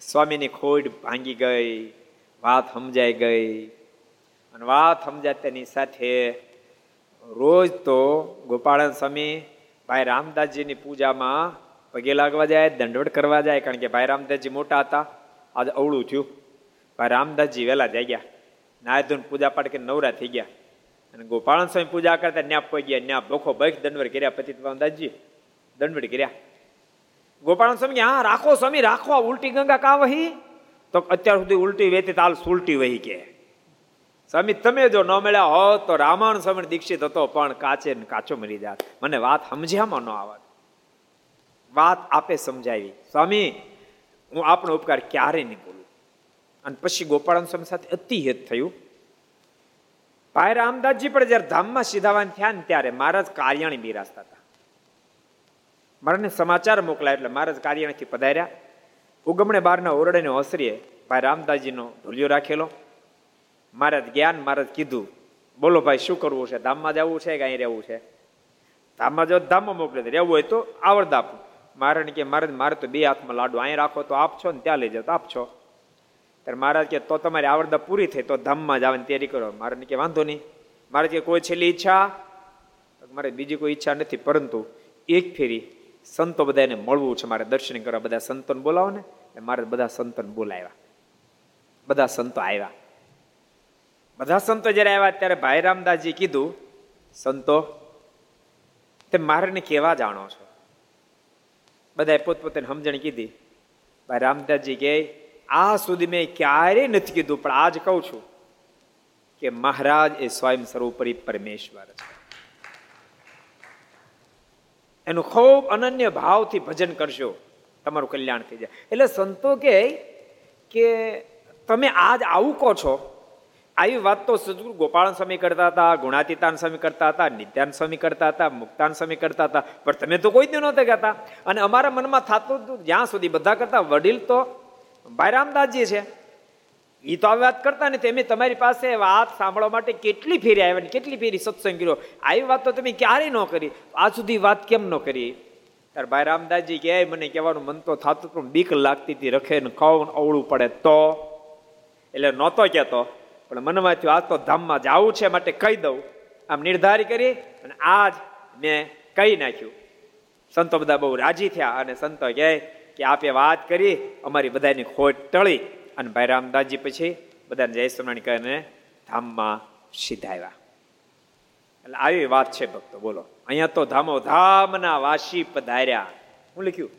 સ્વામીની ખોડ ભાંગી ગઈ, વાત સમજાઈ ગઈ. અને વાત સમજાય તેની સાથે. રોજ તો ગોપાળન સ્વામી ભાઈ રામદાસજીની પૂજામાં પગે લાગવા જાય, દંડવટ કરવા જાય, કારણ કે ભાઈ રામદાસજી મોટા હતા. આજે અવળું થયું. ભાઈ રામદાસજી વહેલા થઈ ગયા. નાયધૂન પૂજા પાઠ કે નવરા થઈ ગયા. અને ગોપાળન સ્વામી પૂજા કરતા ન્યા પહોંચી ગયા. ન્યા ભોખો બખ દંડવટ કર્યા પતિ રામદાસજી દંડવટ કર્યા. ગોપાળન સ્વામી હા, રાખો સ્વામી, રાખો ઉલટી ગંગા કા વહી તો અત્યાર સુધી ઉલટી વેતી તાલ સુલટી વહી કે. સ્વામી, તમે જો ન મળ્યા હો તો રામાયણ સ્વામી દીક્ષિત હતો, પણ કાચે કાચો મરી જાત. મને વાત સમજ્યામાં ન આવત. વાત આપે સમજાવી. સ્વામી, હું આપણો ઉપકાર ક્યારે નહીં બોલું અને પછી ગોપાળન સ્વામી સાથે અતિ હેત થયું. ભાઈ રામદાસજી પણ જયારે ધામમાં સીધાવાન થયા ને ત્યારે મહારાજ કાર્યાણી બિરાજતા હતા. મારાને સમાચાર મોકલાય એટલે મહારાજ કાર્યાણીથી પધાર્યા. ઉગમણે બારના ઓરડેને ઓસરીએ. ભાઈ રામદાસજીનો ઢોલિયો રાખેલો. મહારાજ જ્ઞાન મહારાજ કીધું. બોલો ભાઈ, શું કરવું છે? ધામમાં જવું છે કે અહીં રહેવું છે? ધામમાં જો ધામમાં મોકલે રહેવું હોય તો આવડત આપું. મહારાજ કે મહારાજ મારે તો બે હાથમાં લાડુ. અહીં રાખો તો આપશો ને ત્યાં લઈ જાઓ તો આપશો ત્યારે મહારાજ કે તો તમારી આવડતા પૂરી થઈ તો ધામમાં જવાની તૈયારી કરો. મહારાજ કે વાંધો નહીં. મારે કે કોઈ છેલ્લી ઈચ્છા? મારે બીજી કોઈ ઈચ્છા નથી. પરંતુ એક ફેરી સંતો બધાને મળવું છે મારે દર્શન કરવા. બધા સંતોને બોલાવો ને મારે બધા સંતોને બોલાવ્યા. બધા સંતો આવ્યા. બધા સંતો જ્યારે આવ્યા ત્યારે ભાઈ રામદાસજી કીધું, સંતો, તે મારે કેવા જાણો છો? બધાએ પોતપોતાની સમજણ કીધી. ભાઈ રામદાસજી કહે આ સુધી મેં ક્યારેય નથી કીધું, પણ આજ કહું છું કે મહારાજ એ સ્વયં સર્વોપરી પરમેશ્વર છે. એનું ખૂબ અનન્ય ભાવથી ભજન કરશો, તમારું કલ્યાણ થઈ જાય. એટલે સંતો કે તમે આજ આવું કહો છો આવી વાત તો સદગુરુ ગોપાલ સ્વામી કરતા હતા, ગુણાતીતાન સ્વામી કરતા હતા, નિત્યાન સ્વામી કરતા હતા, મુક્તાન સ્વામી કરતા હતા. પણ તમે તો કોઈ દી નહોતા કહેતા. અને અમારા મનમાં થતું હતું જ્યાં સુધી બધા કરતા વડીલ તો ભાઈ રામદાસજી છે. એ તો આવી વાત કરતા નથી. અમે તમારી પાસે વાત સાંભળવા માટે કેટલી ફેરી આવ્યા ને કેટલી ફેરી સત્સંગ કર્યો. આવી વાત તો તમે ક્યારેય ન કરી. આ સુધી વાત કેમ ન કરી? ત્યારે ભાઈ રામદાસજી કહે મને કહેવાનું મન તો થતું પણ બીક લાગતી હતી. રખે ને ખાવ અવળું પડે તો. એટલે નહોતો કહેતો. પણ મનમાં થયું, આ તો ધામમાં જવું છે, માટે કહી દઉં. આમ નિર્ધારી કરી અને આજ મેં કહી નાખ્યું. સંતો બધા બહુ રાજી થયા અને સંતો કહે કે આપે વાત કરી, અમારી બધાની ખોટ ટળી અને ભાઈ રામદાસજી પછી બધાને જય સોનાણી કહીને ધામમાં સીધા આવ્યા એટલે આવી વાત છે ભક્તો, બોલો. અહીંયા તો ધામો ધામના વાસી પધાર્યા. હું લખ્યું?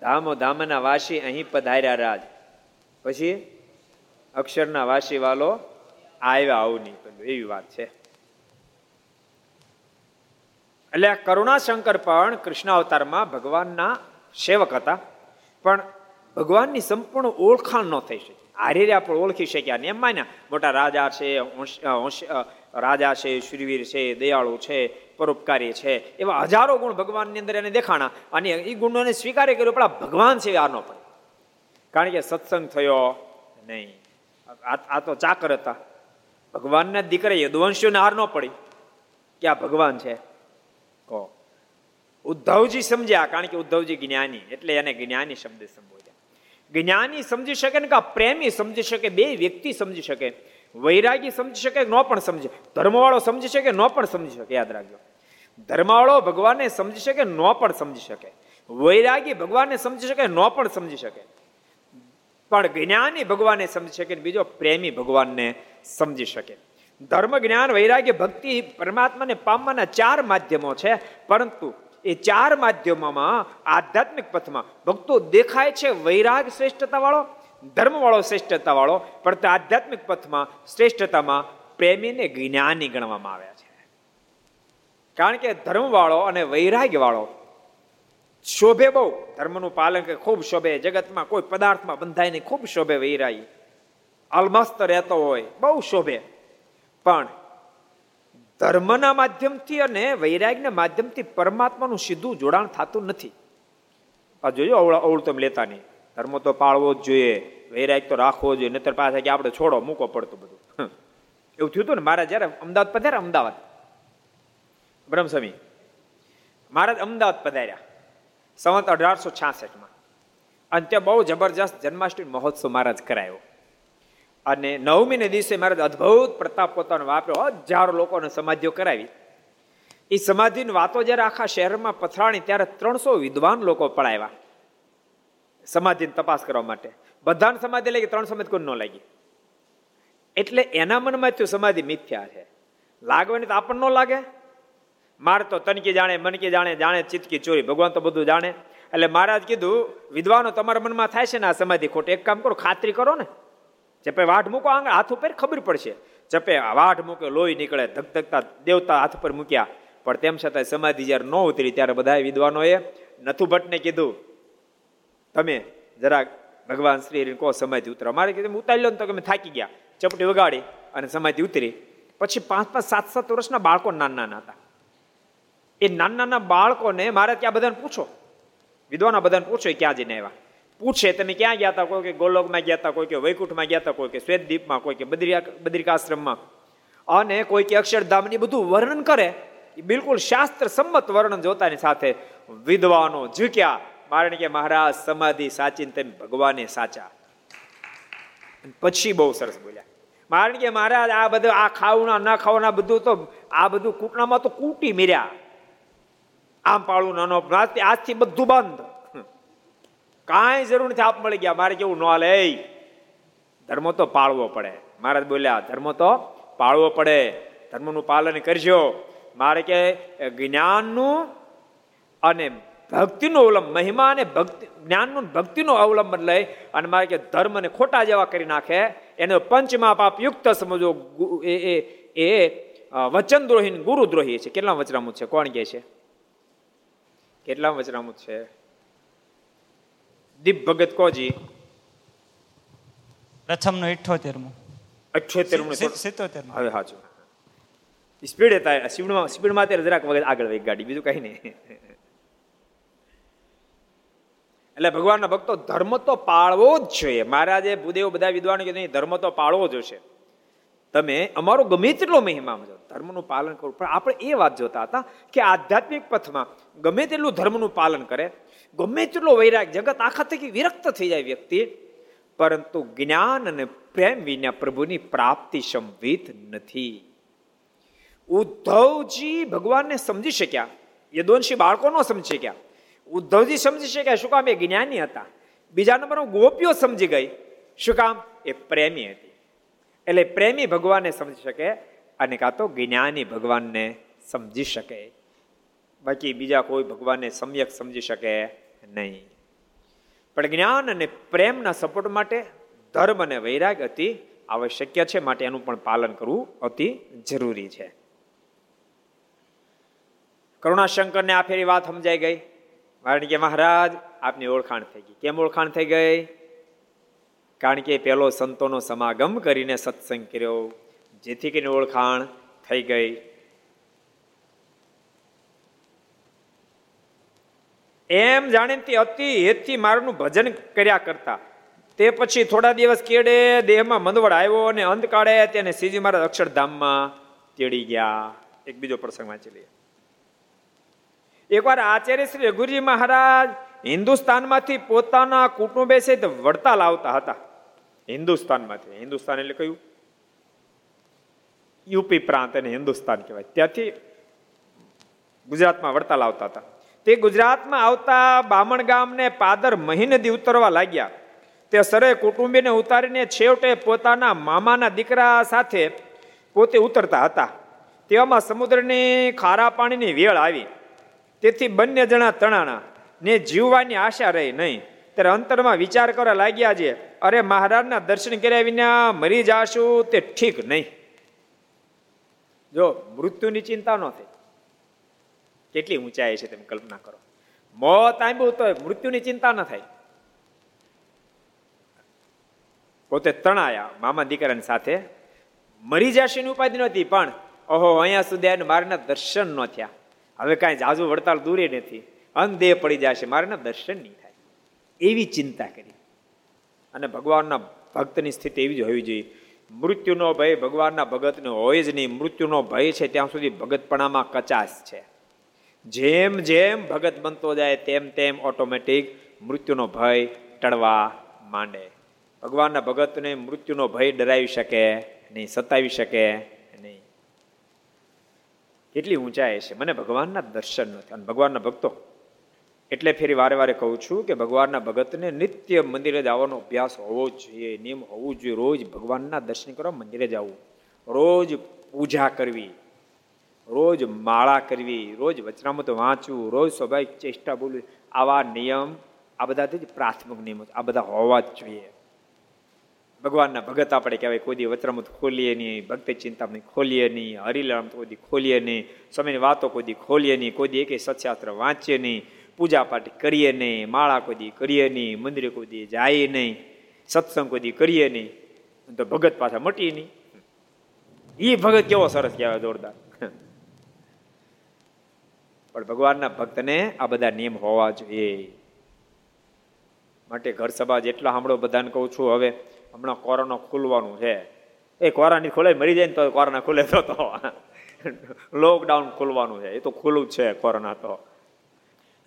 ધામો ધામના વાસી અહીં પધાર્યા રાજ. પછી? અક્ષરના વાસી વાલો આવ્યા આવું નહીં એવી વાત છે. એટલે કરુણાશંકર પણ કૃષ્ણ અવતારમાં ભગવાનના સેવક હતા. પણ ભગવાનની સંપૂર્ણ ઓળખાણ ન થઈ શકે. હારે આપણે ઓળખી શક્યા ને એમ માન્યા, મોટા રાજા છે રાજા છે, શુરવીર છે, દયાળુ છે, પરોપકારી છે. એવા હજારો ગુણ ભગવાનની અંદર એને દેખાણા. અને એ ગુણોને સ્વીકારે કર્યો, પણ ભગવાન છે આ ન પડે. કારણ કે સત્સંગ થયો નહીં. આ તો ચાકર હતા. ભગવાનના દીકરા યદવંશીઓને હાર ન પડી. કે આ ભગવાન છે? કહો ઉદ્ધવજી સમજ્યા, કારણ કે ઉદ્ધવજી જ્ઞાની, એટલે એને જ્ઞાની શબ્દ સંબોધ્યા. જ્ઞાની સમજી શકે ને કે પ્રેમી સમજી શકે, બે વ્યક્તિ સમજી શકે. વૈરાગી સમજી શકે, ન પણ સમજે ધર્મવાળો સમજી શકે, ન પણ સમજી શકે, યાદ રાખજો. ધર્મવાળો ભગવાનને સમજી શકે, ન પણ સમજી શકે. વૈરાગી ભગવાનને સમજી શકે, ન પણ સમજી શકે. પણ જ્ઞાની ભગવાનને સમજી શકે બીજો પ્રેમી ભગવાનને સમજી શકે. ધર્મ, જ્ઞાન, વૈરાગ્ય, ભક્તિ પરમાત્માને પામવાના ચાર માધ્યમો છે, પરંતુ એ ચાર માધ્યમોમાં આધ્યાત્મિક પથમાં ભક્તો દેખાય છે વૈરાગ શ્રેષ્ઠતા વાળો ધર્મ વાળો શ્રેષ્ઠતા વાળો પણ તે આધ્યાત્મિક પથમાં શ્રેષ્ઠતામાં પ્રેમીને જ્ઞાની ગણવામાં આવ્યા છે. કારણ કે ધર્મ વાળો અને વૈરાગ્ય વાળો શોભે બહુ. ધર્મનું પાલન કે ખૂબ શોભે. જગતમાં કોઈ પદાર્થમાં બંધાય નહીં ખૂબ શોભે વૈરાય અલમસ્ત રહેતો હોય, બહુ શોભે. પણ ધર્મના માધ્યમથી અને વૈરાગના માધ્યમથી પરમાત્માનું સીધું જોડાણ થતું નથી. આ જોયો અવળ તો લેતા નહીં. ધર્મ તો પાળવો જ જોઈએ. વૈરાગ તો રાખવો જોઈએ. નતર પાસે કે આપણે છોડો, મૂકો પડતું બધું. એવું થયું હતું ને મારા જ્યારે અમદાવાદ પધાર્યા, અમદાવાદ. બ્રહ્મસ્વામી મહારાજ અમદાવાદ પધાર્યા. સંવત અઢારસો છાસઠમાં. અને ત્યાં બહુ જબરજસ્ત જન્માષ્ટમી મહોત્સવ મહારાજ કરાયો. અને નવમીને દિવસે મહારાજ અદભુત પ્રતાપ પોતાનો વાપર્યો. હજારો લોકોને સમાધિઓ કરાવી. એ સમાધિની વાતો જ્યારે આખા શહેરમાં પથરાણી ત્યારે ત્રણસો વિદ્વાન લોકો પડાવ્યા. સમાધિની તપાસ કરવા માટે. બધાને સમાધિ લાગી, ત્રણ સમાધિ કોઈ ન લાગી? એટલે એના મનમાં થયું સમાધિ મિથ્યા છે. લાગવાની તો આપણને ન લાગે. માર તો તનકી જાણે મનકી જાણે જાણે ચિતકી ચોરી. ભગવાન તો બધું જાણે. એટલે મહારાજ કીધું, વિદ્વાનો તમારા મનમાં થાય છે ને આ સમાધિ ખોટી. એક કામ કરો, ખાતરી કરો ને. ચપે વાઢ મૂકો આંગળ, હાથ ઉપર ખબર પડશે. ચપે વાઢ મૂકે, લોહી નીકળે, ધકધકતા દેવતા હાથ પર મૂક્યા. પણ તેમ છતાં સમાધિ જ્યારે ન ઉતરી, ત્યારે બધા વિદ્વાનોએ નથુ ભટ્ટને કીધું, તમે જરાક ભગવાન શ્રી કહો, સમાધિ ઉતરો. મારે કીધું ઉતારી લો ને તો તમે થાકી ગયા. ચપટી વગાડી અને સમાધિ ઉતરી. પછી પાંચ પાંચ સાત સાત વર્ષના બાળકો નાના નાના હતા. એ નાના નાના બાળકોને મારે ત્યાં બધાને પૂછો. વિદ્વાના બધાને પૂછો ક્યાં જઈને આવ્યા. પૂછે, તમે ક્યાં ગયા હતા? કોઈ કે, ગોલોકમાં ગયા હતા, કોઈ કે, વૈકુંઠમાં ગયા હતા, કોઈ કે શ્વેતદ્વીપમાં કોઈ કે, બદ્રિયા, બદ્રિકાશ્રમમાં. અને કોઈ કે, અક્ષરધામની બધું વર્ણન કરે. એ બિલકુલ શાસ્ત્ર સંમત વર્ણન જોતાની સાથે વિદ્વાનો ઝૂક્યા. કારણ કે, મહારાજ, સમાધિ સાચીને તેમ ભગવાને સાચા. પછી બહુ સરસ બોલ્યા. કારણ કે, મહારાજ, આ બધું, આ ખાવના ના ખાવાના બધું તો, આ બધું કૂટણામાં તો કૂટી મીર્યા. આમ પાળું નાનો આજથી બધું બંધ. કાંઈ જરૂર નથી, આપ મળી ગયા. મારે કેવું ન લે ધર્મ તો પાળવો પડે. મહારાજ બોલ્યા, ધર્મ તો પાળવો પડે. ધર્મનું પાલન કરજો. મારે કે, જ્ઞાનનું અને ભક્તિનું અવલંબન મહિમા અને ભક્તિ, જ્ઞાનનું ભક્તિનું અવલંબન લઈ. અને મારે કે, ધર્મને ખોટા જેવા કરી નાખે. એને પંચમા પાપ યુક્ત સમજો. એ એ વચનદ્રોહી ગુરુદ્રોહી છે. કેટલા વચનામું છે? કોણ કે છે? કેટલા વચરામુત છે. દીપ ભગત કોજી? પ્રથમ નો ઇઠોતેરમું અઠ્યોતેરમું સિત્તોતેર હવે સાચું સ્પીડ હતા સ્પીડમાં સ્પીડમાં અત્યારે જરાક વગર આગળ વહી ગાડી બીજું કઈ નહીં. એટલે ભગવાનના ભક્તો ધર્મ તો પાળવો જ જોઈએ. મહારાજે ભૂદેવ બધા વિદ્વાનો કીધું ધર્મ તો પાળવો જોશે. તમે અમારો ગમે તેટલો મહિમા ધર્મનું પાલન કરવું. પણ આપણે એ વાત જોતા હતા કે આધ્યાત્મિક પથમાં ગમે તેટલું ધર્મનું પાલન કરે, ગમે તેટલો વૈરાગ જગત આખા થકી વિરક્ત થઈ જાય વ્યક્તિ, પરંતુ જ્ઞાન અને પ્રેમ વિના પ્રભુની પ્રાપ્તિ સંવિત નથી. ઉદ્ધવજી ભગવાનને સમજી શક્યા. યદવંશી બાળકો ન સમજી શક્યા. ઉદ્ધવજી સમજી શક્યા શું કામ એ જ્ઞાની હતા. બીજા નંબર ગોપીઓ સમજી ગઈ. શું કામ? એ પ્રેમી હતી. એટલે પ્રેમી ભગવાનને સમજી શકે અને કાં તો જ્ઞાની ભગવાનને સમજી શકે. બાકી બીજા કોઈ ભગવાનને સમ્યક સમજી શકે નહીં. પણ જ્ઞાન અને પ્રેમના સપોર્ટ માટે ધર્મ અને વૈરાગ અતિ આવશ્યક છે, માટે એનું પણ પાલન કરવું અતિ જરૂરી છે. કરુણાશંકરને આ ફેરી વાત સમજાઈ ગઈ. કારણ કે મહારાજ, આપની ઓળખાણ થઈ ગઈ. કેમ ઓળખાણ થઈ ગઈ? કારણ કે પેલો સંતોનો સમાગમ કરીને સત્સંગ કર્યો, જેથી કરીને ઓળખાણ થઈ ગઈ. એમ જાણીને અતિ હેતથી મારનું ભજન કર્યા કરતા. તે પછી થોડા દિવસ કેડે દેહમાં મંદવડ આવ્યો અને અંતકાળે તેને શ્રીજી મહારાજ અક્ષરધામમાં તેડી ગયા. એક બીજો પ્રસંગ વાંચી લઈએ. એકવાર આચાર્ય શ્રી રઘુજી મહારાજ હિન્દુસ્તાનમાંથી પોતાના કુટુંબે સહિત વડતાલ આવતા હતા. હિન્દુસ્તાનમાંથી. હિન્દુસ્તાન એટલે કયું? યુપી પ્રાંત અને હિન્દુસ્તાન કહેવાય. ત્યાંથી ગુજરાતમાં વડતાલ આવતા હતા. તે ગુજરાતમાં આવતા બામણ ગામને પાદર મહિનદી ઉતરવા લાગ્યા. તે સરે કુટુંબીને ઉતારીને છેવટે પોતાના મામાના દીકરા સાથે પોતે ઉતરતા હતા. તેવામાં સમુદ્રની ખારા પાણીની વેળ આવી. તેથી બંને જણા તણાણા. ને જીવવાની આશા રહી નહીં. ત્યારે અંતરમાં વિચાર કરવા લાગ્યા છે, અરે મહારાજના દર્શન કર્યા વિના મરી જાશું તે ઠીક નહીં. જો મૃત્યુની ચિંતા ન કેટલી ઊંચાઈ છે તમે કલ્પના કરો. મોત આંબ્યું તો મૃત્યુની ચિંતા ન થાય. પોતે તણાયા. મામા દીકરાની સાથે મરી જશે એની ઉપાધિ નહોતી, પણ ઓહો, અહીંયા સુધી મારના દર્શન ન થયા. હવે કાંઈ જાજુ વડતાલ દૂરે નથી. અંધે પડી જશે, મારાના દર્શન નહીં થાય. એવી ચિંતા કરી. અને ભગવાનના ભક્તની સ્થિતિ એવી જ હોવી જોઈએ. મૃત્યુનો ભય ભગવાનના ભગતનો હોય જ નહીં. મૃત્યુનો ભય છે ત્યાં સુધી ભગતપણામાં કચાશ છે. જેમ જેમ ભગત બનતો જાય તેમ તેમ ઓટોમેટિક મૃત્યુનો ભય ટળવા માંડે. ભગવાનના ભગતને મૃત્યુનો ભય ડરાવી શકે નહીં, સતાવી શકે નહીં. કેટલી ઊંચાઈ છે મને ભગવાનના દર્શન નથી. અને ભગવાનના ભક્તો, એટલે ફેરી વારે વારે કહું છું કે ભગવાનના ભગતને નિત્ય મંદિરે જવાનો અભ્યાસ હોવો જોઈએ. નિયમ હોવું જોઈએ. રોજ ભગવાનના દર્શન કરવા મંદિરે જવું. રોજ પૂજા કરવી. રોજ માળા કરવી, રોજ વચનામૃત વાંચવું, રોજ સ્વાભાવિક ચેષ્ટા બોલવી, આવા નિયમ, આ બધાથી જ પ્રાથમિક નિયમો આ બધા હોવા જ જોઈએ. ભગવાનના ભગત આપણે કહેવાય, કોઈ દી ખોલીએ નહીં, ભક્તિ ચિંતામણી ખોલીએ નહીં હરિલામ કોઈ દી ખોલીએ નહીં સમયની વાતો કોઈ ખોલીએ નહીં, કોઈ દી એક સત્શાસ્ત્ર વાંચીએ નહીં પૂજા પાઠ કરીએ નહીં, માળા કોઈ કરીએ નહીં, મંદિરે કોઈ જાય નહીં, સત્સંગ કોઈ કરીએ નહીં, તો ભગત પાછા મટી નહીં. એ ભગત કેવો સરસ કહેવાય જોરદાર. પણ ભગવાનના ભક્તને આ બધા નિયમ હોવા જોઈએ. માટે ઘર સભા જેટલા સાંભળો બધાને કહું છું, હવે હમણાં કોરોનો ખુલવાનું છે. એ કોરાની ખુલે મરી જાય ને તો કોરોના ખુલે તો તો લોકડાઉન ખુલવાનું છે. એ તો ખુલ્લું છે કોરોના તો.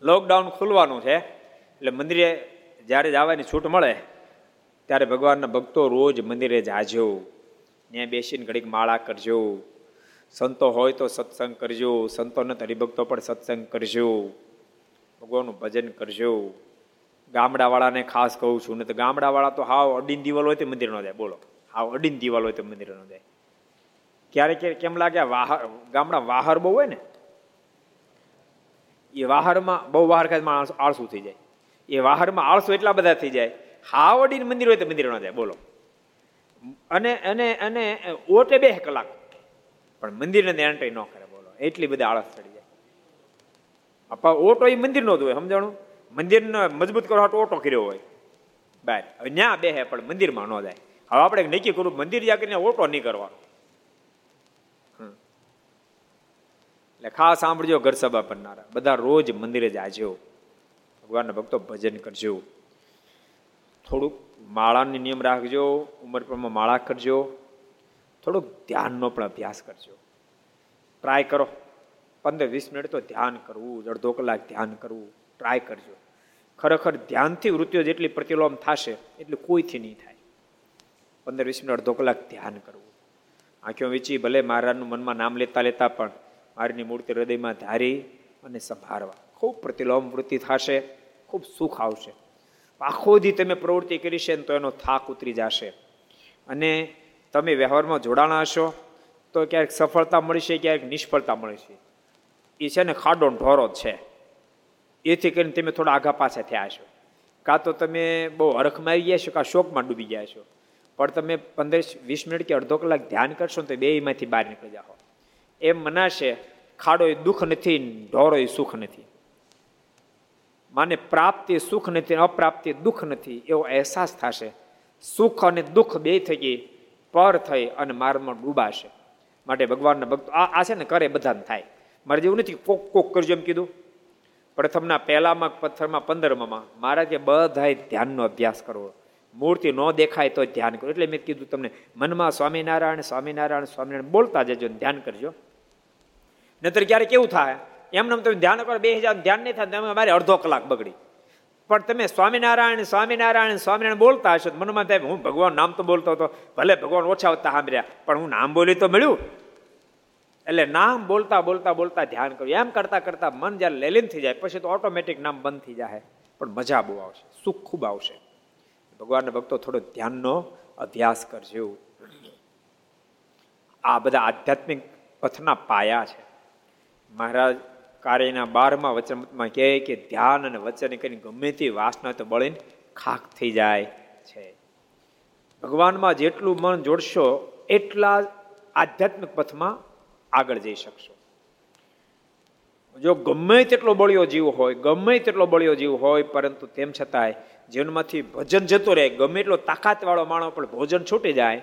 લોકડાઉન ખુલવાનું છે, એટલે મંદિરે જ્યારે જવાની છૂટ મળે, ત્યારે ભગવાનના ભક્તો રોજ મંદિરે જાજો. ત્યાં બેસીને ઘડીક માળા કરજો. સંતો હોય તો સત્સંગ કરજો સંતો નથી હરિભક્તો પણ સત્સંગ કરજો, ભગવાનનું ભજન કરજો. ગામડાવાળાને ખાસ કહું છું ને તો ગામડાવાળા તો હાવ અડીન દિવાલ હોય તો મંદિર ન જાય, બોલો. હાવ અડીન દિવાલ હોય તો મંદિર ન જાય. ક્યારેક કેમ લાગે વાહર, ગામડા વાહર બહુ હોય ને, એ વાહરમાં બહુ વાહર ખાતે માણસ આળસું થઈ જાય. એ વાહરમાં આળસુ એટલા બધા થઈ જાય, હાવ અડીન મંદિર હોય તો મંદિર ન જાય, બોલો. અને અને અને, ઓટે બે કલાક. પણ મંદિરને એન્ટ્રી ન કરે, બોલો. એટલી બધી આળસ ચડી જાય. આપા ઓટો એ મંદિર નો જ હોય, સમજાણું? મંદિરને મજબૂત કરવા ઓટો કર્યો હોય. બાય હવે ન્યા બે હે પણ મંદિરમાં ન જાય. હવે આપણે નક્કી કરું મંદિર જ્યાં કરીને ઓટો નહીં કરવાનો. એટલે ખાસ સાંભળજો ઘર સભા કરનારા બધા રોજ મંદિરે જાજો. ભગવાનના ભક્તો ભજન કરજો. થોડુંક માળાની નિયમ રાખજો, ઉંમર પ્રમાણે માળા કરજો. થોડુંક ધ્યાનનો પણ અભ્યાસ કરજો. ટ્રાય કરો. પંદર, વીસ મિનિટ તો ધ્યાન કરવું અડધો કલાક ધ્યાન કરવું ટ્રાય કરજો. ખરેખર ધ્યાનથી વૃત્તિઓ જેટલી પ્રતિલોમ થશે, એટલી કોઈથી નહીં થાય. પંદર, વીસ મિનિટ, અડધો કલાક ધ્યાન કરવું. આંખો વીચી, ભલે મહારાજનું મનમાં નામ લેતા લેતા, પણ મારીની મૂર્તિ હૃદયમાં ધારી અને સંભાળવા. ખૂબ પ્રતિલોમ વૃત્તિ થશે, ખૂબ સુખ આવશે. આખો દી તમે પ્રવૃત્તિ કરી છે તો એનો થાક ઉતરી જશે. અને તમે વ્યવહારમાં જોડાણા હશો, તો ક્યારેક સફળતા મળશે ક્યારેક નિષ્ફળતા મળશે એ છે ને ખાડો ઢોરો છે. એથી કરીને તમે થોડા આઘા પાછા થયા છો કાં તો તમે બહુ હરખમાં આવી ગયા છો કાં શોકમાં ડૂબી ગયા છો પણ તમે પંદર વીસ મિનિટ કે અડધો કલાક ધ્યાન કરશો તો બે એમાંથી બહાર નીકળી જાઓ. એમ મનાશે, ખાડો એ દુઃખ નથી ઢોરો એ સુખ નથી. માને પ્રાપ્તિ સુખ નથી અપ્રાપ્તિ દુઃખ નથી, એવો અહેસાસ થશે. સુખ અને દુઃખ બે થઈ પર થઈ અને માર્ગમાં ડૂબાશે. માટે ભગવાનના ભક્તો આ આ છે ને કરે બધાને થાય. મારે જેવું નથી, કોક કોક કરજો એમ કીધું. પ્રથમના પહેલામાં પથ્થરમાં પંદરમાં મારા જે બધાય ધ્યાનનો અભ્યાસ કરવો. મૂર્તિ ન દેખાય તો ધ્યાન કરો. એટલે મેં કીધું તમને, મનમાં સ્વામિનારાયણ સ્વામિનારાયણ સ્વામિનારાયણ બોલતા જજો ધ્યાન કરજો. નતર ક્યારે કેવું થાય એમને તમે ધ્યાન કરો, બે હજાર ધ્યાન નહીં થાય તમે મારે અડધો કલાક બગડી. પણ તમે સ્વામિનારાયણ સ્વામિનારાયણ સ્વામિનારાયણ બોલતા હશો મનમાં થાય હું ભગવાન નામ તો બોલતો હતો, ભલે ભગવાન ઓછા હોતા સાંભળ્યા, પણ હું નામ બોલી તો મળ્યું. એટલે નામ બોલતા બોલતા બોલતા ધ્યાન કર્યું એમ કરતા કરતા મન જ્યારે લેલીન થઈ જાય, પછી તો ઓટોમેટિક નામ બંધ થઈ જાય પણ મજા બહુ આવશે, સુખ ખૂબ આવશે. ભગવાનના ભક્તો થોડો ધ્યાનનો અભ્યાસ કરજો. આ બધા આધ્યાત્મિક પથના પાયા છે. મહારાજ કાર્યના બારમાં વચનમાં કહે કે, ધ્યાન અને વચન કરીને ગમે તે વાસના તો બળીને ખાક થઈ જાય છે. ભગવાનમાં જેટલું મન જોડશો, એટલા આધ્યાત્મિક પથમાં આગળ જઈ શકશો. જો ગમે તેટલો બળ્યો જીવ હોય, ગમે તેટલો બળ્યો જીવ હોય, પરંતુ તેમ છતાંય જીવનમાંથી ભજન જતો રહે, ગમે એટલો તાકાતવાળો માણસ પણ ભોજન છૂટી જાય,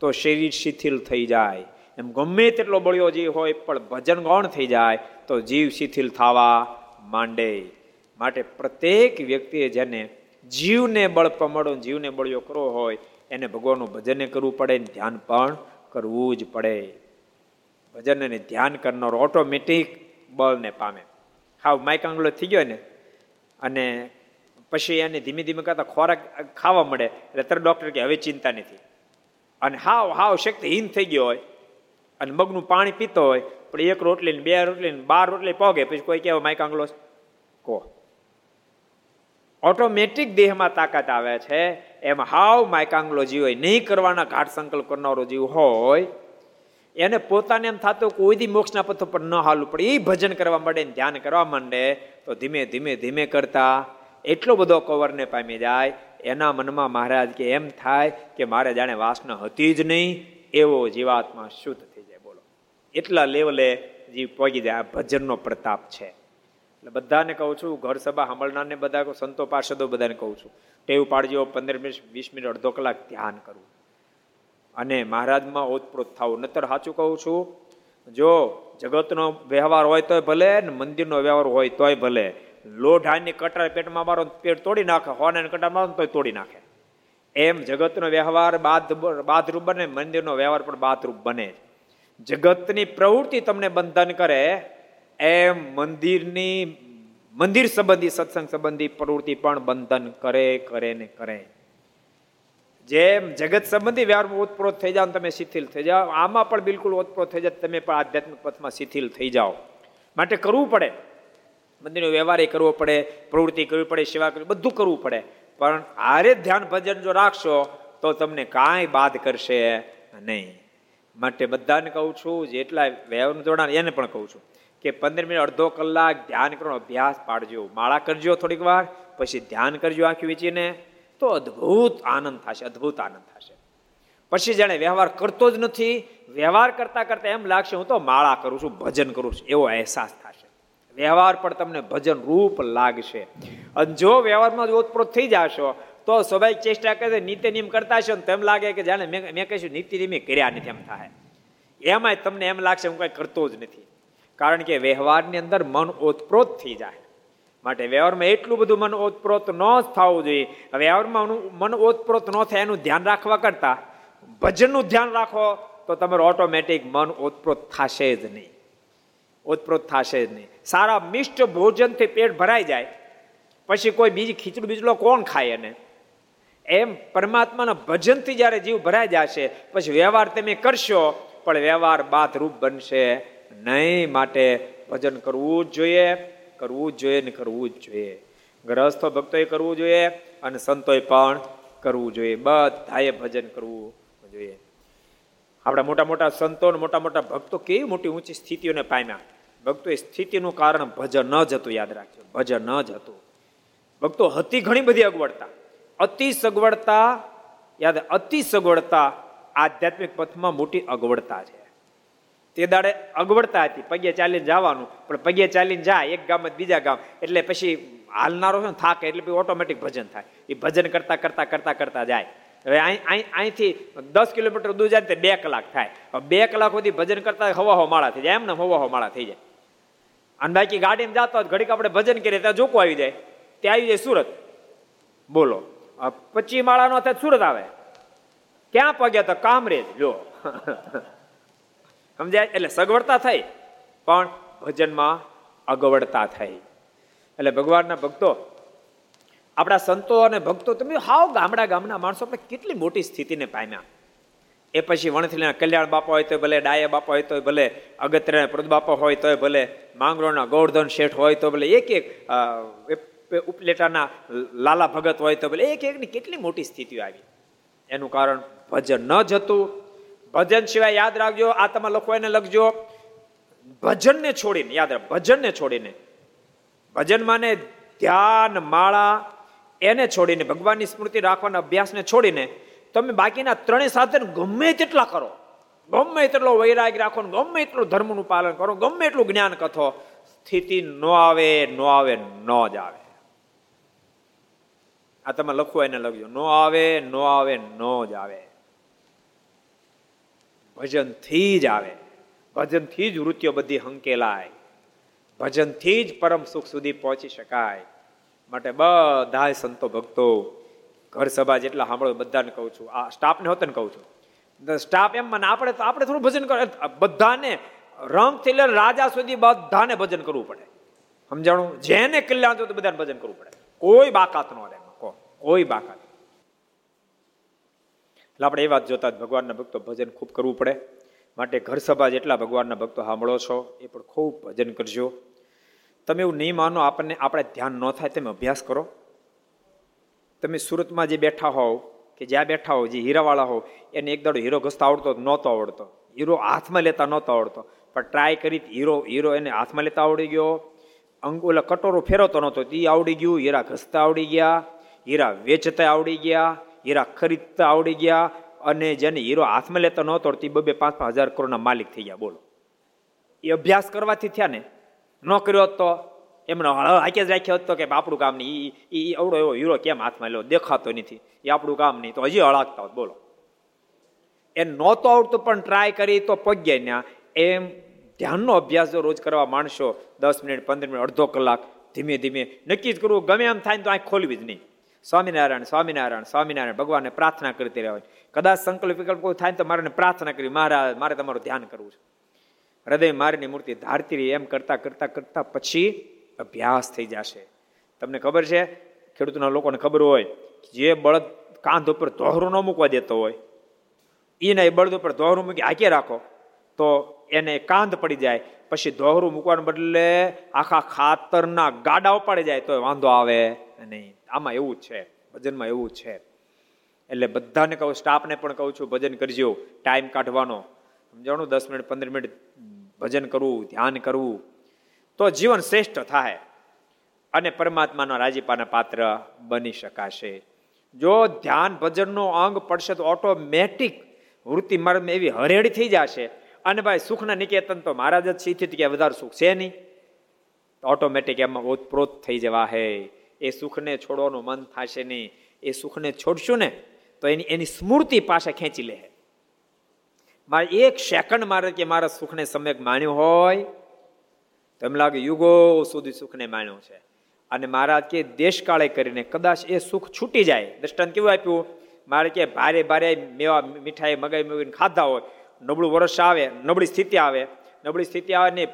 તો શરીર શિથિલ થઈ જાય. એમ ગમે તેટલો બળ્યો જીવ હોય, પણ ભજન ગૌણ થઈ જાય, તો જીવ શિથિલ થવા માંડે. માટે પ્રત્યેક વ્યક્તિએ જેને જીવને બળ પમડો જીવને બળ્યો કરવો હોય, એને ભગવાનનું ભજન કરવું પડે ધ્યાન પણ કરવું જ પડે. ભજન અને ધ્યાન કરનારો ઓટોમેટિક બળને પામે. હાવ માઇકાંગલો થઈ ગયો ને, અને પછી એને ધીમે ધીમે કરતા ખોરાક ખાવા મળે. એટલે તરત ડૉક્ટર કે હવે ચિંતા નથી. અને હાવ હાવ શક્તિહીન થઈ ગયો હોય. અને મગનું પાણી પીતો હોય, પણ એક રોટલી ને બે રોટલી ને બાર રોટલી પોગે, પછી કોઈ કહેવાય માઇકાંગલો કહો. ઓટોમેટિક દેહમાં તાકાત આવે છે, એમ હાવ માયકાંગલો જીવ હોય, નહીં કરવાના ઘાટ સંકલ્પ કરનારો જીવ હોય, એને પોતાને એમ થતું કોઈ દી મોક્ષના પથ પર ન હાલવું પડે એ ભજન કરવા માંડે ધ્યાન કરવા માંડે, તો ધીમે ધીમે ધીમે કરતા એટલો બધો કવરને પામી જાય, એના મનમાં મહારાજ કે એમ થાય કે મારે જાણે વાસના હતી જ નહીં, એવો જીવાત્મા શુદ્ધ એટલા લેવલે જીવ પહોંચી જાય, આ ભજનનો પ્રતાપ છે. એટલે બધાને કહું છું, ઘર સભા સાંભળનારને બધા સંતો પાર્ષદો બધાને કહું છું, ટેવ પાડજો, પંદર મિનિટ, વીસ મિનિટ, અડધો કલાક ધ્યાન કરવું અને મહારાજમાં ઓતપ્રોત થવું નતર સાચું કહું છું, જો જગતનો વ્યવહાર હોય તોય ભલે, ને મંદિરનો વ્યવહાર હોય તોય ભલે. લોઢાની કટાર પેટમાં મારો પેટ તોડી નાખે, હોને કટાર મારો તોય તોડી નાખે. એમ જગતનો વ્યવહાર બાદ બાદરૂપ બને, મંદિરનો વ્યવહાર પણ બાદરૂપ બને જગતની પ્રવૃત્તિ તમને બંધન કરે, એમ મંદિરની, મંદિર સંબંધી, સત્સંગ સંબંધી પ્રવૃત્તિ પણ બંધન કરે કરે ને કરે. જેમ જગત સંબંધી વ્યવહારમાં ઓતપ્રોત થઈ જાઓ તમે શિથિલ થઈ જાઓ, આમાં પણ બિલકુલ ઓતપ્રોત થઈ જાય તમે પણ આધ્યાત્મિક પથમાં શિથિલ થઈ જાઓ. માટે કરવું પડે. મંદિરનો વ્યવહાર કરવો પડે, પ્રવૃત્તિ કરવી પડે, સેવા કરવી, બધું કરવું પડે. પણ આરે ધ્યાન ભજન જો રાખશો, તો તમને કાંઈ બાદ કરશે નહીં. માટે બધાને કહું છું જેટલા વ્યવહારનું જોડાણ, એને પણ કહું છું કે પંદર મિનિટ, અડધો કલાક ધ્યાન કરવાનો અભ્યાસ પાડજો. માળા કરજો થોડીક વાર, પછી ધ્યાન કરજો આંખી વેચીને, તો અદ્ભુત આનંદ થશે, અદ્ભુત આનંદ થશે. પછી જાણે વ્યવહાર કરતો જ નથી. વ્યવહાર કરતા કરતા એમ લાગશે, હું તો માળા કરું છું, ભજન કરું છું. એવો અહેસાસ થશે. વ્યવહાર પણ તમને ભજન રૂપ લાગશે. અને જો વ્યવહારમાં જ ઓતપ્રોત થઈ જશો તો સ્વાભાવિક ચેષ્ટા કરે નીતિ નિયમ કરતા હશો તેમ લાગે કે જાણે મેં મેં કહીશું નીતિ નિયમ કર્યા નથી એમ થાય. એમાંય તમને એમ લાગશે હું કઈ કરતો જ નથી. કારણ કે વ્યવહારની અંદર મન ઓતપ્રોત થઈ જાય. માટે વ્યવહારમાં એટલું બધું મન ઓતપ્રોત ન થવું જોઈએ. વ્યવહારમાં મન ઓતપ્રોત ન થાય એનું ધ્યાન રાખવા કરતા, ભજનનું ધ્યાન રાખો, તો તમારું ઓટોમેટિક મન ઓતપ્રોત થશે જ નહીં. ઓતપ્રોત થશે જ નહીં. સારા મિષ્ટ ભોજનથી પેટ ભરાઈ જાય. પછી કોઈ બીજી ખીચડું બીજલો કોણ ખાય એને? એમ પરમાત્માના ભજનથી જ્યારે જીવ ભરાઈ જશે, પછી વ્યવહાર તમે કરશો, પણ વ્યવહાર બાદરૂપ બનશે નહીં. માટે ભજન કરવું જ જોઈએ, કરવું જ જોઈએ ને કરવું જ જોઈએ. ગ્રહસ્થો ભક્તોએ કરવું જોઈએ અને સંતોએ પણ કરવું જોઈએ. બધાએ ભજન કરવું જોઈએ. આપણા મોટા મોટા સંતો મોટા મોટા ભક્તો કેવી મોટી ઊંચી સ્થિતિઓને પામ્યા. ભક્તો એ સ્થિતિનું કારણ ભજન ન જ હતું, યાદ રાખજો. ભજન ન જ હતું. ભક્તો હતી ઘણી બધી અગવડતા. અતિ સગવડતા, યાદ અતિ સગવડતા આધ્યાત્મિક પથમાં મોટી અગવડતા છે. તે દાડે અગવડતા હતી, પગે ચાલીને જવાનું, પણ પગે ચાલીને જાય એક ગામ બીજા ગામ, એટલે પછી હાલનારો છે ને થાકે, એટલે પછી ઓટોમેટિક ભજન થાય. એ ભજન કરતા કરતા કરતા કરતા જાય. હવે અહીંથી દસ કિલોમીટર દૂર જાય તે બે કલાક થાય. બે કલાક સુધી ભજન કરતા હવા હો માળા થઈ જાય. એમને હવા હો માળા થઈ જાય. અને બાકી ગાડીમાં જતા ઘડીક આપણે ભજન કરીએ, ત્યાં જોકો આવી જાય. ત્યાં આવી જાય સુરત. બોલો. પચી માળાનો થાય સુરત આવે. ક્યાં પગ્યા તો કામરેજ જો *laughs* સમજાય? એટલે સગવડતા થઈ, પણ ભજનમાં અગવડતા થઈ. એટલે ભગવાનના ભક્તો, આપણા સંતો અને ભક્તો તમે હાવ ગામડા ગામના માણસો આપણે કેટલી મોટી સ્થિતિને પામ્યા. એ પછી વણથલીના કલ્યાણ બાપા હોય તો ભલે, ડાયા બાપા હોય તો ભલે, અગત્યના પ્રદ બાપા હોય તો ભલે, માંગરોળના ગૌરધન શેઠ હોય તો ભલે, એક એક ઉપલેટાના લાલા ભગત હોય તો બોલે, એક, એકની કેટલી મોટી સ્થિતિઓ આવી? એનું કારણ ભજન ન જતું. ભજન સિવાય યાદ રાખજો આ તમે લખો એને લખજો. ભજનને છોડીને, યાદ રાખ, ભજનને છોડીને. ભજન માને ધ્યાન માળા એને છોડીને, ભગવાનની સ્મૃતિ રાખવાના અભ્યાસને છોડીને, તમે બાકીના ત્રણેય સાધન ગમે તેટલા કરો. ગમે તેટલો વૈરાગ રાખો ગમે એટલું ધર્મનું પાલન કરો, ગમે એટલું જ્ઞાન કથો, સ્થિતિ ન આવે ન આવે, ન જ આવે. આ તમે લખો એને લખજો. નો આવે નો આવે, નો જ આવે. ભજનથી જ આવે. ભજનથી જ વૃત્તિઓ બધી હંકેલાય. ભજનથી જ પરમ સુખ સુધી પહોંચી શકાય. માટે બધા સંતો ભક્તો, ઘર સભા જેટલા સાંભળો બધાને કહું છું. આ સ્ટાફને હોતે ને કહું છું. સ્ટાફ એમ મને આપણે આપણે થોડું ભજન કરે. બધાને રંગથી લઈને રાજા સુધી બધાને ભજન કરવું પડે. સમજાણું? જેને કલ્યાણ તો બધાને ભજન કરવું પડે. કોઈ બાકાત ન રહે. કોઈ બાકાત એટલે આપણે એ વાત જોતા ભગવાનના ભક્તો ભજન ખૂબ કરવું પડે. માટે ઘર સભા જેટલા ભગવાનના ભક્તો સાંભળો છો, એ પણ ખૂબ ભજન કરજો. તમે એવું નહીં માનો, આપણને આપણે ધ્યાન ન થાય તમે અભ્યાસ કરો. તમે સુરતમાં જે બેઠા હોવ, કે જ્યાં બેઠા હોવ, જે હીરાવાળા હોવ, એને એક દાડો હીરો ઘસતા આવડતો, નહોતો આવડતો. હીરો હાથમાં લેતા નહોતો આવડતો. પણ ટ્રાય કરી, હીરો હીરો એને હાથમાં લેતા આવડી ગયો. અંગ, ઓલા કટોરો ફેરવતો નહોતો, તે આવડી ગયું, હીરા ઘસતા આવડી ગયા. હીરા વેચતા આવડી ગયા, હીરા ખરીદતા આવડી ગયા અને જેને હીરો હાથમાં લેતા નહોતો તે બબે પાંચ પાંચ હજાર કરોડના માલિક થઈ ગયા, બોલો. એ અભ્યાસ કરવાથી થયા ને, ન કર્યો તો એમનો હાકે જ રાખ્યો હતો કે આપણું કામ નહીં એ અવડો એવો હીરો કેમ હાથમાં લ્યો દેખાતો નથી. એ આપણું કામ નહીં. તો હજી હળાકતા હોત, બોલો. એ નહોતો આવડતું, પણ ટ્રાય કરી તો પગ્યા ત્યાં એમ ધ્યાનનો અભ્યાસ જો રોજ કરવા માણસો, દસ મિનિટ, પંદર મિનિટ, અડધો કલાક, ધીમે ધીમે, નક્કી જ કરવું, ગમે એમ થાય તો આંખ ખોલવી જ નહીં. સ્વામિનારાયણ સ્વામિનારાયણ સ્વામિનારાયણ, ભગવાનને પ્રાર્થના કરતી રહેવાય કદાચ સંકલ્પ વિકલ્પ કોઈ થાય તો મારે પ્રાર્થના કરી મહારાજ મારે તમારું ધ્યાન કરવું છે. હૃદય મારીની મૂર્તિ ધારતી રહી, એમ કરતા કરતા કરતા પછી અભ્યાસ થઈ જશે. તમને ખબર છે, ખેડૂતના લોકોને ખબર હોય જે બળદ કાંધ ઉપર દોહરું ન મૂકવા દેતો હોય એને એ બળદ ઉપર દોહરું મૂકી હાકે રાખો, તો એને કાંધ પડી જાય, પછી દોહરું મૂકવાને બદલે આખા ખાતરના ગાડા ઉપાડી જાય તો વાંધો આવે નહીં. આમાં એવું છે, ભજનમાં એવું છે. એટલે બધાને કહું, સ્ટાફને પણ કહું છું, ભજન કરજો, ટાઈમ કાઢવાનો. સમજાણું? દસ મિનિટ, પંદર મિનિટ ભજન કરવું, ધ્યાન કરવું. તો જીવન શ્રેષ્ઠ થાય અને પરમાત્માનો રાજીપાના પાત્ર બની શકાશે. જો ધ્યાન ભજનનો અંગ પડશે તો ઓટોમેટિક વૃત્તિ માર્ગમાં એવી હરેડી થઈ જશે. અને ભાઈ, સુખના નિકેતન તો મહારાજ જ શીખી કે વધારે સુખ છે નહીં. ઓટોમેટિક એમાં ઓતપ્રોત થઈ જવા હે. એ સુખને છોડવાનું મન થશે નહીં, એ સુખને છોડશું ને, તો એની એની સ્મૃતિ પાસે ખેંચી લે. મારે એક સેકન્ડ મારે કે મારા સુખને સમ્યક માણ્યું હોય, તો એમ લાગે યુગો સુધી સુખને માણ્યું છે. અને મહારાજ કે દેશકાળે કરીને કદાચ એ સુખ છૂટી જાય. દ્રષ્ટાંત કેવું આપ્યું? મારે કે ભારે ભારે મેવા મીઠાઈ મગાઈ મગીને ખાધા હોય. નબળું વર્ષ આવે, નબળી સ્થિતિ આવે. નબળી સ્થિતિ આવે ને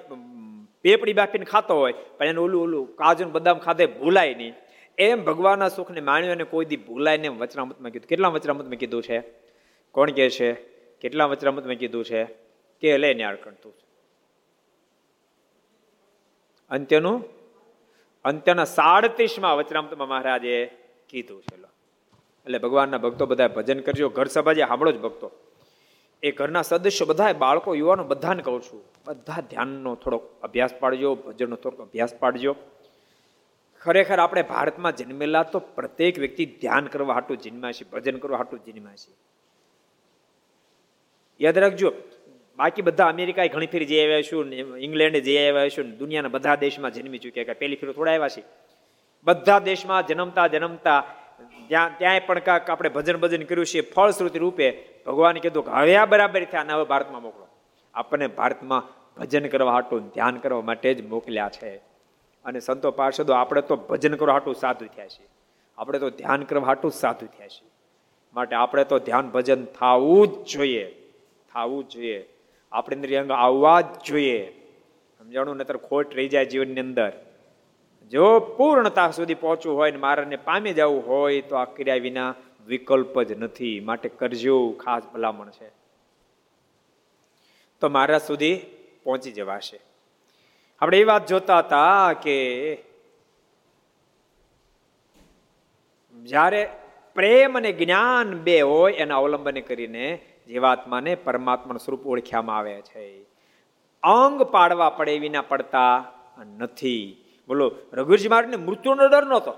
પેપડી બાફીને ખાતો હોય, પણ એને ઓલું ઓલું કાજુ બદામ ખાધે ભૂલાય નહીં. એમ ભગવાનના સુખને માણ્યો અને કોઈ દી ભૂલાય ને વચરામતમાં કીધું. કેટલા વચરામતમાં કીધું છે? કોણ કે છે? કેટલા વચરામતમાં કીધું છે? કે લે ન્યાર કરતું અંત્યનું, અંત્યના સાડત્રીસમાં વચરામતમાં મહારાજે કીધું છે એટલે ભગવાનના ભક્તો બધા ભજન કરજો. ઘર સભા જે જ ભક્તો. એ ઘરના સદસ્યો બધા બાળકો, યુવાનો બધાને કહું છું બધા ધ્યાનનો થોડોક અભ્યાસ પાડજો, ભજનનો થોડોક અભ્યાસ પાડજો. ખરેખર આપણે ભારતમાં જન્મેલા તો પ્રત્યેક વ્યક્તિ ધ્યાન કરવા હાટું જન્મ્યા છે, ભજન કરવા હાટું જન્મ્યા છે. યાદ રાખજો, બાકી બધા અમેરિકાએ ઘણી ફેરી જઈ આવ્યા છું ઇંગ્લેન્ડે જઈ આવ્યા છું દુનિયાના બધા દેશમાં જન્મી ચૂક્યા કે પહેલી ફેરો થોડા આવ્યા છે. બધા દેશમાં જન્મતા જન્મતા ત્યાં, ત્યાંય પણ કાંક આપણે ભજન ભજન કર્યું છે, ફળશ્રુતિ રૂપે ભગવાને કીધું કે હવે આ બરાબર થયા હવે ભારતમાં મોકલો. આપણને ભારતમાં ભજન કરવા હાટું ધ્યાન કરવા માટે જ મોકલ્યા છે. અને સંતો પાર્ષદો, આપણે તો ભજન કરવા હાટું સાધુ થયા છીએ. આપણે તો ધ્યાન કરવા હાટું સાધુ થયા છીએ. માટે આપણે તો ધ્યાન ભજન થવું જ જોઈએ. થવું જ જોઈએ. આપણે અંદર આવવા જ જોઈએ. સમજાણું? નતર ખોટ રહી જાય જીવનની અંદર. જો પૂર્ણતા સુધી પહોંચવું હોય ને મારાને પામી જવું હોય, તો આ ક્રિયા વિના વિકલ્પ જ નથી. માટે કરજો ખાસ ભલામણ છે. તો મારા સુધી પહોંચી જવાશે. આપણે એ વાત જોતા હતા કે જ્યારે પ્રેમ અને જ્ઞાન બે હોય, એના અવલંબને કરીને જીવાત્માને પરમાત્માનું સ્વરૂપ ઓળખ્યામાં આવે છે. અંગ પાડવા પડે વિના પડતા નથી. બોલો, રઘુજી મહારાજને મૃત્યુનો ડર નહોતો.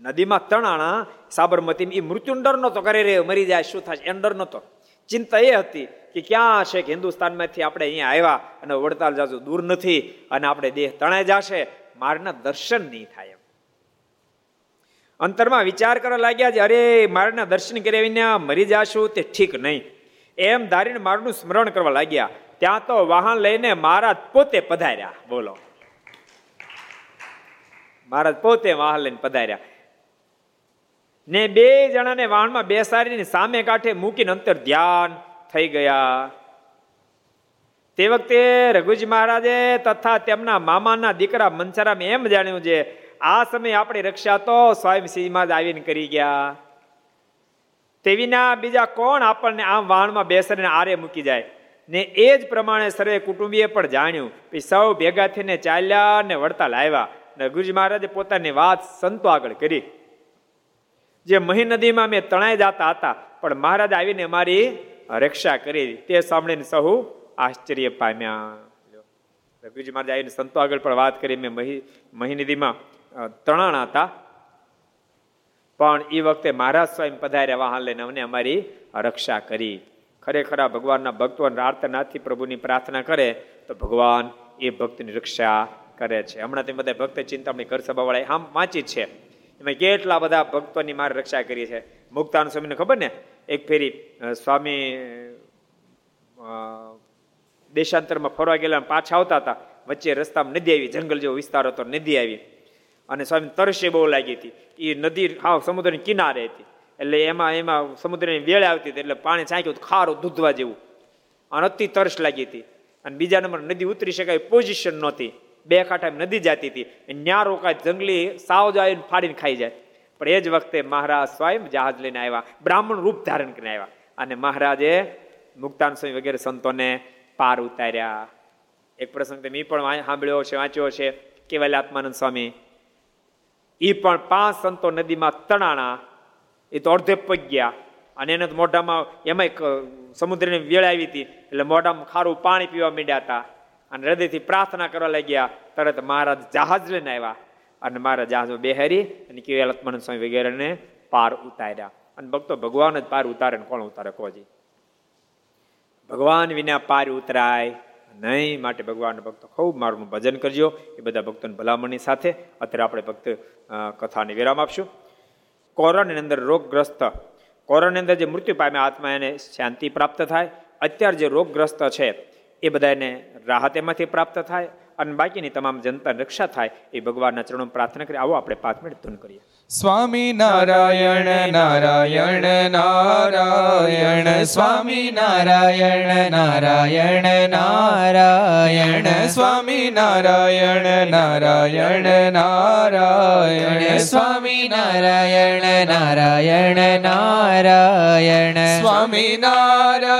નદીમાં તણાણા સાબરમતી એ મૃત્યુનો ડર નહોતો. કરે રે મરી જાય, શું થાય એનો ડર નહોતો. ચિંતા એ હતી કે ક્યાં છે કે હિન્દુસ્તાનમાંથી આપણે અહીંયા આવ્યા અને વડતાલ જાજુ દૂર નથી અને આપણે દેહ તણાઈ જશે, મારના દર્શન નહીં થાય એમ. અંતરમાં વિચાર કરવા લાગ્યા છે, અરે, મારના દર્શન કર્યા વિના મરી જાશું, તે ઠીક નહીં. એમ ધારીને મારનું સ્મરણ કરવા લાગ્યા. ત્યાં તો વાહન લઈને મહારાજ પોતે પધાર્યા. બોલો. મહારાજ પોતે વાહન લઈને પધાર્યા. ને બે જણાને વાહનમાં બેસાડીને સામે કાંઠે મૂકીને અંતર ધ્યાન થઈ ગયા. તે વખતે રઘુજી મહારાજે તથા તેમના મામાના દીકરા મનસારામ એમ જાણ્યું છે, આ સમયે આપણી રક્ષા તો સ્વયંસિંહમાં જ આવીને કરી ગયા. તે વિના બીજા કોણ આપણને આમ વાહનમાં બેસાડીને આરે મૂકી જાય? ને એ જ પ્રમાણે સર્વે કુટુંબીએ પણ જાણ્યું કે સૌ ભેગા થઈને ચાલ્યા ને વડતાલ આવ્યા ને ગુરુજી મહારાજે પોતાની વાત સંતો આગળ કરી. જે મહી નદીમાં મેં તણાઈ જતા હતા, પણ મહારાજ આવીને મારી રક્ષા કરી. તે સાંભળીને સહુ આશ્ચર્ય પામ્યા. રઘુજી મહારાજ આવીને સંતો આગળ પણ વાત કરી, મેં મહી મહી નદીમાં તણાણા હતા. પણ એ વખતે મહારાજ સ્વયં પધાર્યા વાહન લઈને અમને અમારી રક્ષા કરી. ખરેખર ભગવાનના ભક્તો આર્તનાથથી પ્રભુની પ્રાર્થના કરે, તો ભગવાન એ ભક્તની રક્ષા કરે છે. હમણાં તે બધા ભક્ત ચિંતામણી ઘર સભાવાળા આમ વાંચી છે. એમાં કેટલા બધા ભક્તોની મારે રક્ષા કરી છે મુક્તાન સ્વામીને ખબર ને? એક ફેરી સ્વામી દેશાંતરમાં ફરવા ગયેલા પાછા આવતા હતા. વચ્ચે રસ્તામાં નદી આવી, જંગલ જેવો વિસ્તાર હતો, નદી આવી. અને સ્વામી તરસે બહુ લાગી હતી. એ નદી હા સમુદ્રની કિનારે હતી. એટલે એમાં એમાં સમુદ્રની વેળ આવતી હતી, એટલે પાણી ચાંક્યું ખારું દૂધવા જેવું. અને અતિ તરસ લાગી હતી. અને બીજા નંબર નદી ઉતરી શકાય પોઝિશન નહોતી. બે કાંઠા નદી જતી હતી. ન્યા રોકાય જંગલી સાવ જાય ફાડીને ખાઈ જાય. પણ એ જ વખતે મહારાજ સ્વયં જહાજ લઈને આવ્યા. બ્રાહ્મણ રૂપ ધારણ કરીને આવ્યા. અને મહારાજે મુક્તાન સ્વામી વગેરે સંતોને પાર ઉતાર્યા. એક પ્રસંગ તમે પણ સાંભળ્યો છે વાંચ્યો છે કેવલ આત્માનંદ સ્વામી એ પણ પાંચ સંતો નદીમાં તણાણા. એ તો અડધે પગ ગયા. અને એને મોઢામાં એમાંય સમુદ્રની વેળ આવી હતી. એટલે મોઢામાં ખારું પાણી પીવા માંડ્યા હતા. અને હૃદયથી પ્રાર્થના કરવા લાગ્યા, તરત મહારાજ જહાજ લઈને આવ્યા. અને મારા જહાજો બેહારી અને કેવલ લક્ષ્મણ સ્વામી વગેરેને પાર ઉતાર્યા. અને ભક્તો ભગવાન જ પાર ઉતારે ને કોણ ઉતારે કોજી ભગવાન વિના પાર ઉતરાય નહીં માટે ભગવાન ભક્તો ખૂબ મારું ભજન કરજો. એ બધા ભક્તોની ભલામણની સાથે અત્યારે આપણે ભક્ત કથાને વિરામ આપશું. કોરોનાની અંદર રોગગ્રસ્ત કોરોનાની અંદર જે મૃત્યુ પામે આત્મા એને શાંતિ પ્રાપ્ત થાય. અત્યારે જે રોગગ્રસ્ત છે એ બધાને રાહત એમાંથી પ્રાપ્ત થાય અને બાકીની તમામ જનતા રક્ષા થાય એ ભગવાનના ચરણો પ્રાર્થના કરી આવો આપણે પાંચ મિનિટ ધૂન કરીએ. સ્વામી નારાયણ નારાયણ નારાયણ, સ્વામી નારાયણ નારાયણ નારાયણ, સ્વામી નારાયણ નારાયણ નારાયણ, સ્વામી નારાયણ નારાયણ નારાયણ, સ્વામી નારાયણ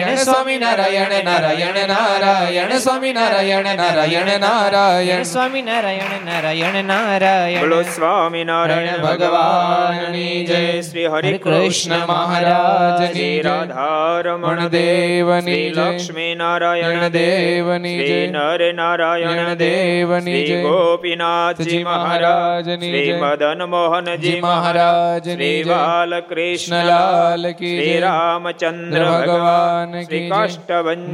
સ્વામી નારાયણ નારાયણ નારાયણ સ્વામી નારાયણ નારાયણ નારાયણ સ્વામી નારાયણ નારાયણ નારાયણ બોલો સ્વામિનારાયણ ભગવાનની જય શ્રી હરિ કૃષ્ણ મહારાજ રાધારમણ દેવની લક્ષ્મી નારાયણ દેવની જય નર નારાયણ દેવની જય ગોપીનાથજી મહારાજની જય. મદન મોહનજી મહારાજ શ્રી જય. બાલકૃષ્ણ કૃષ્ણલાલ કી શ્રી રામચંદ્ર ભગવાન ભગવાન શ્રી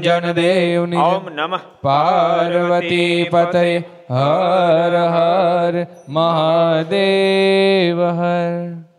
જય. દેવની ઓમ નમઃ પાર્વતી પતય હર હર મહાદેવ હર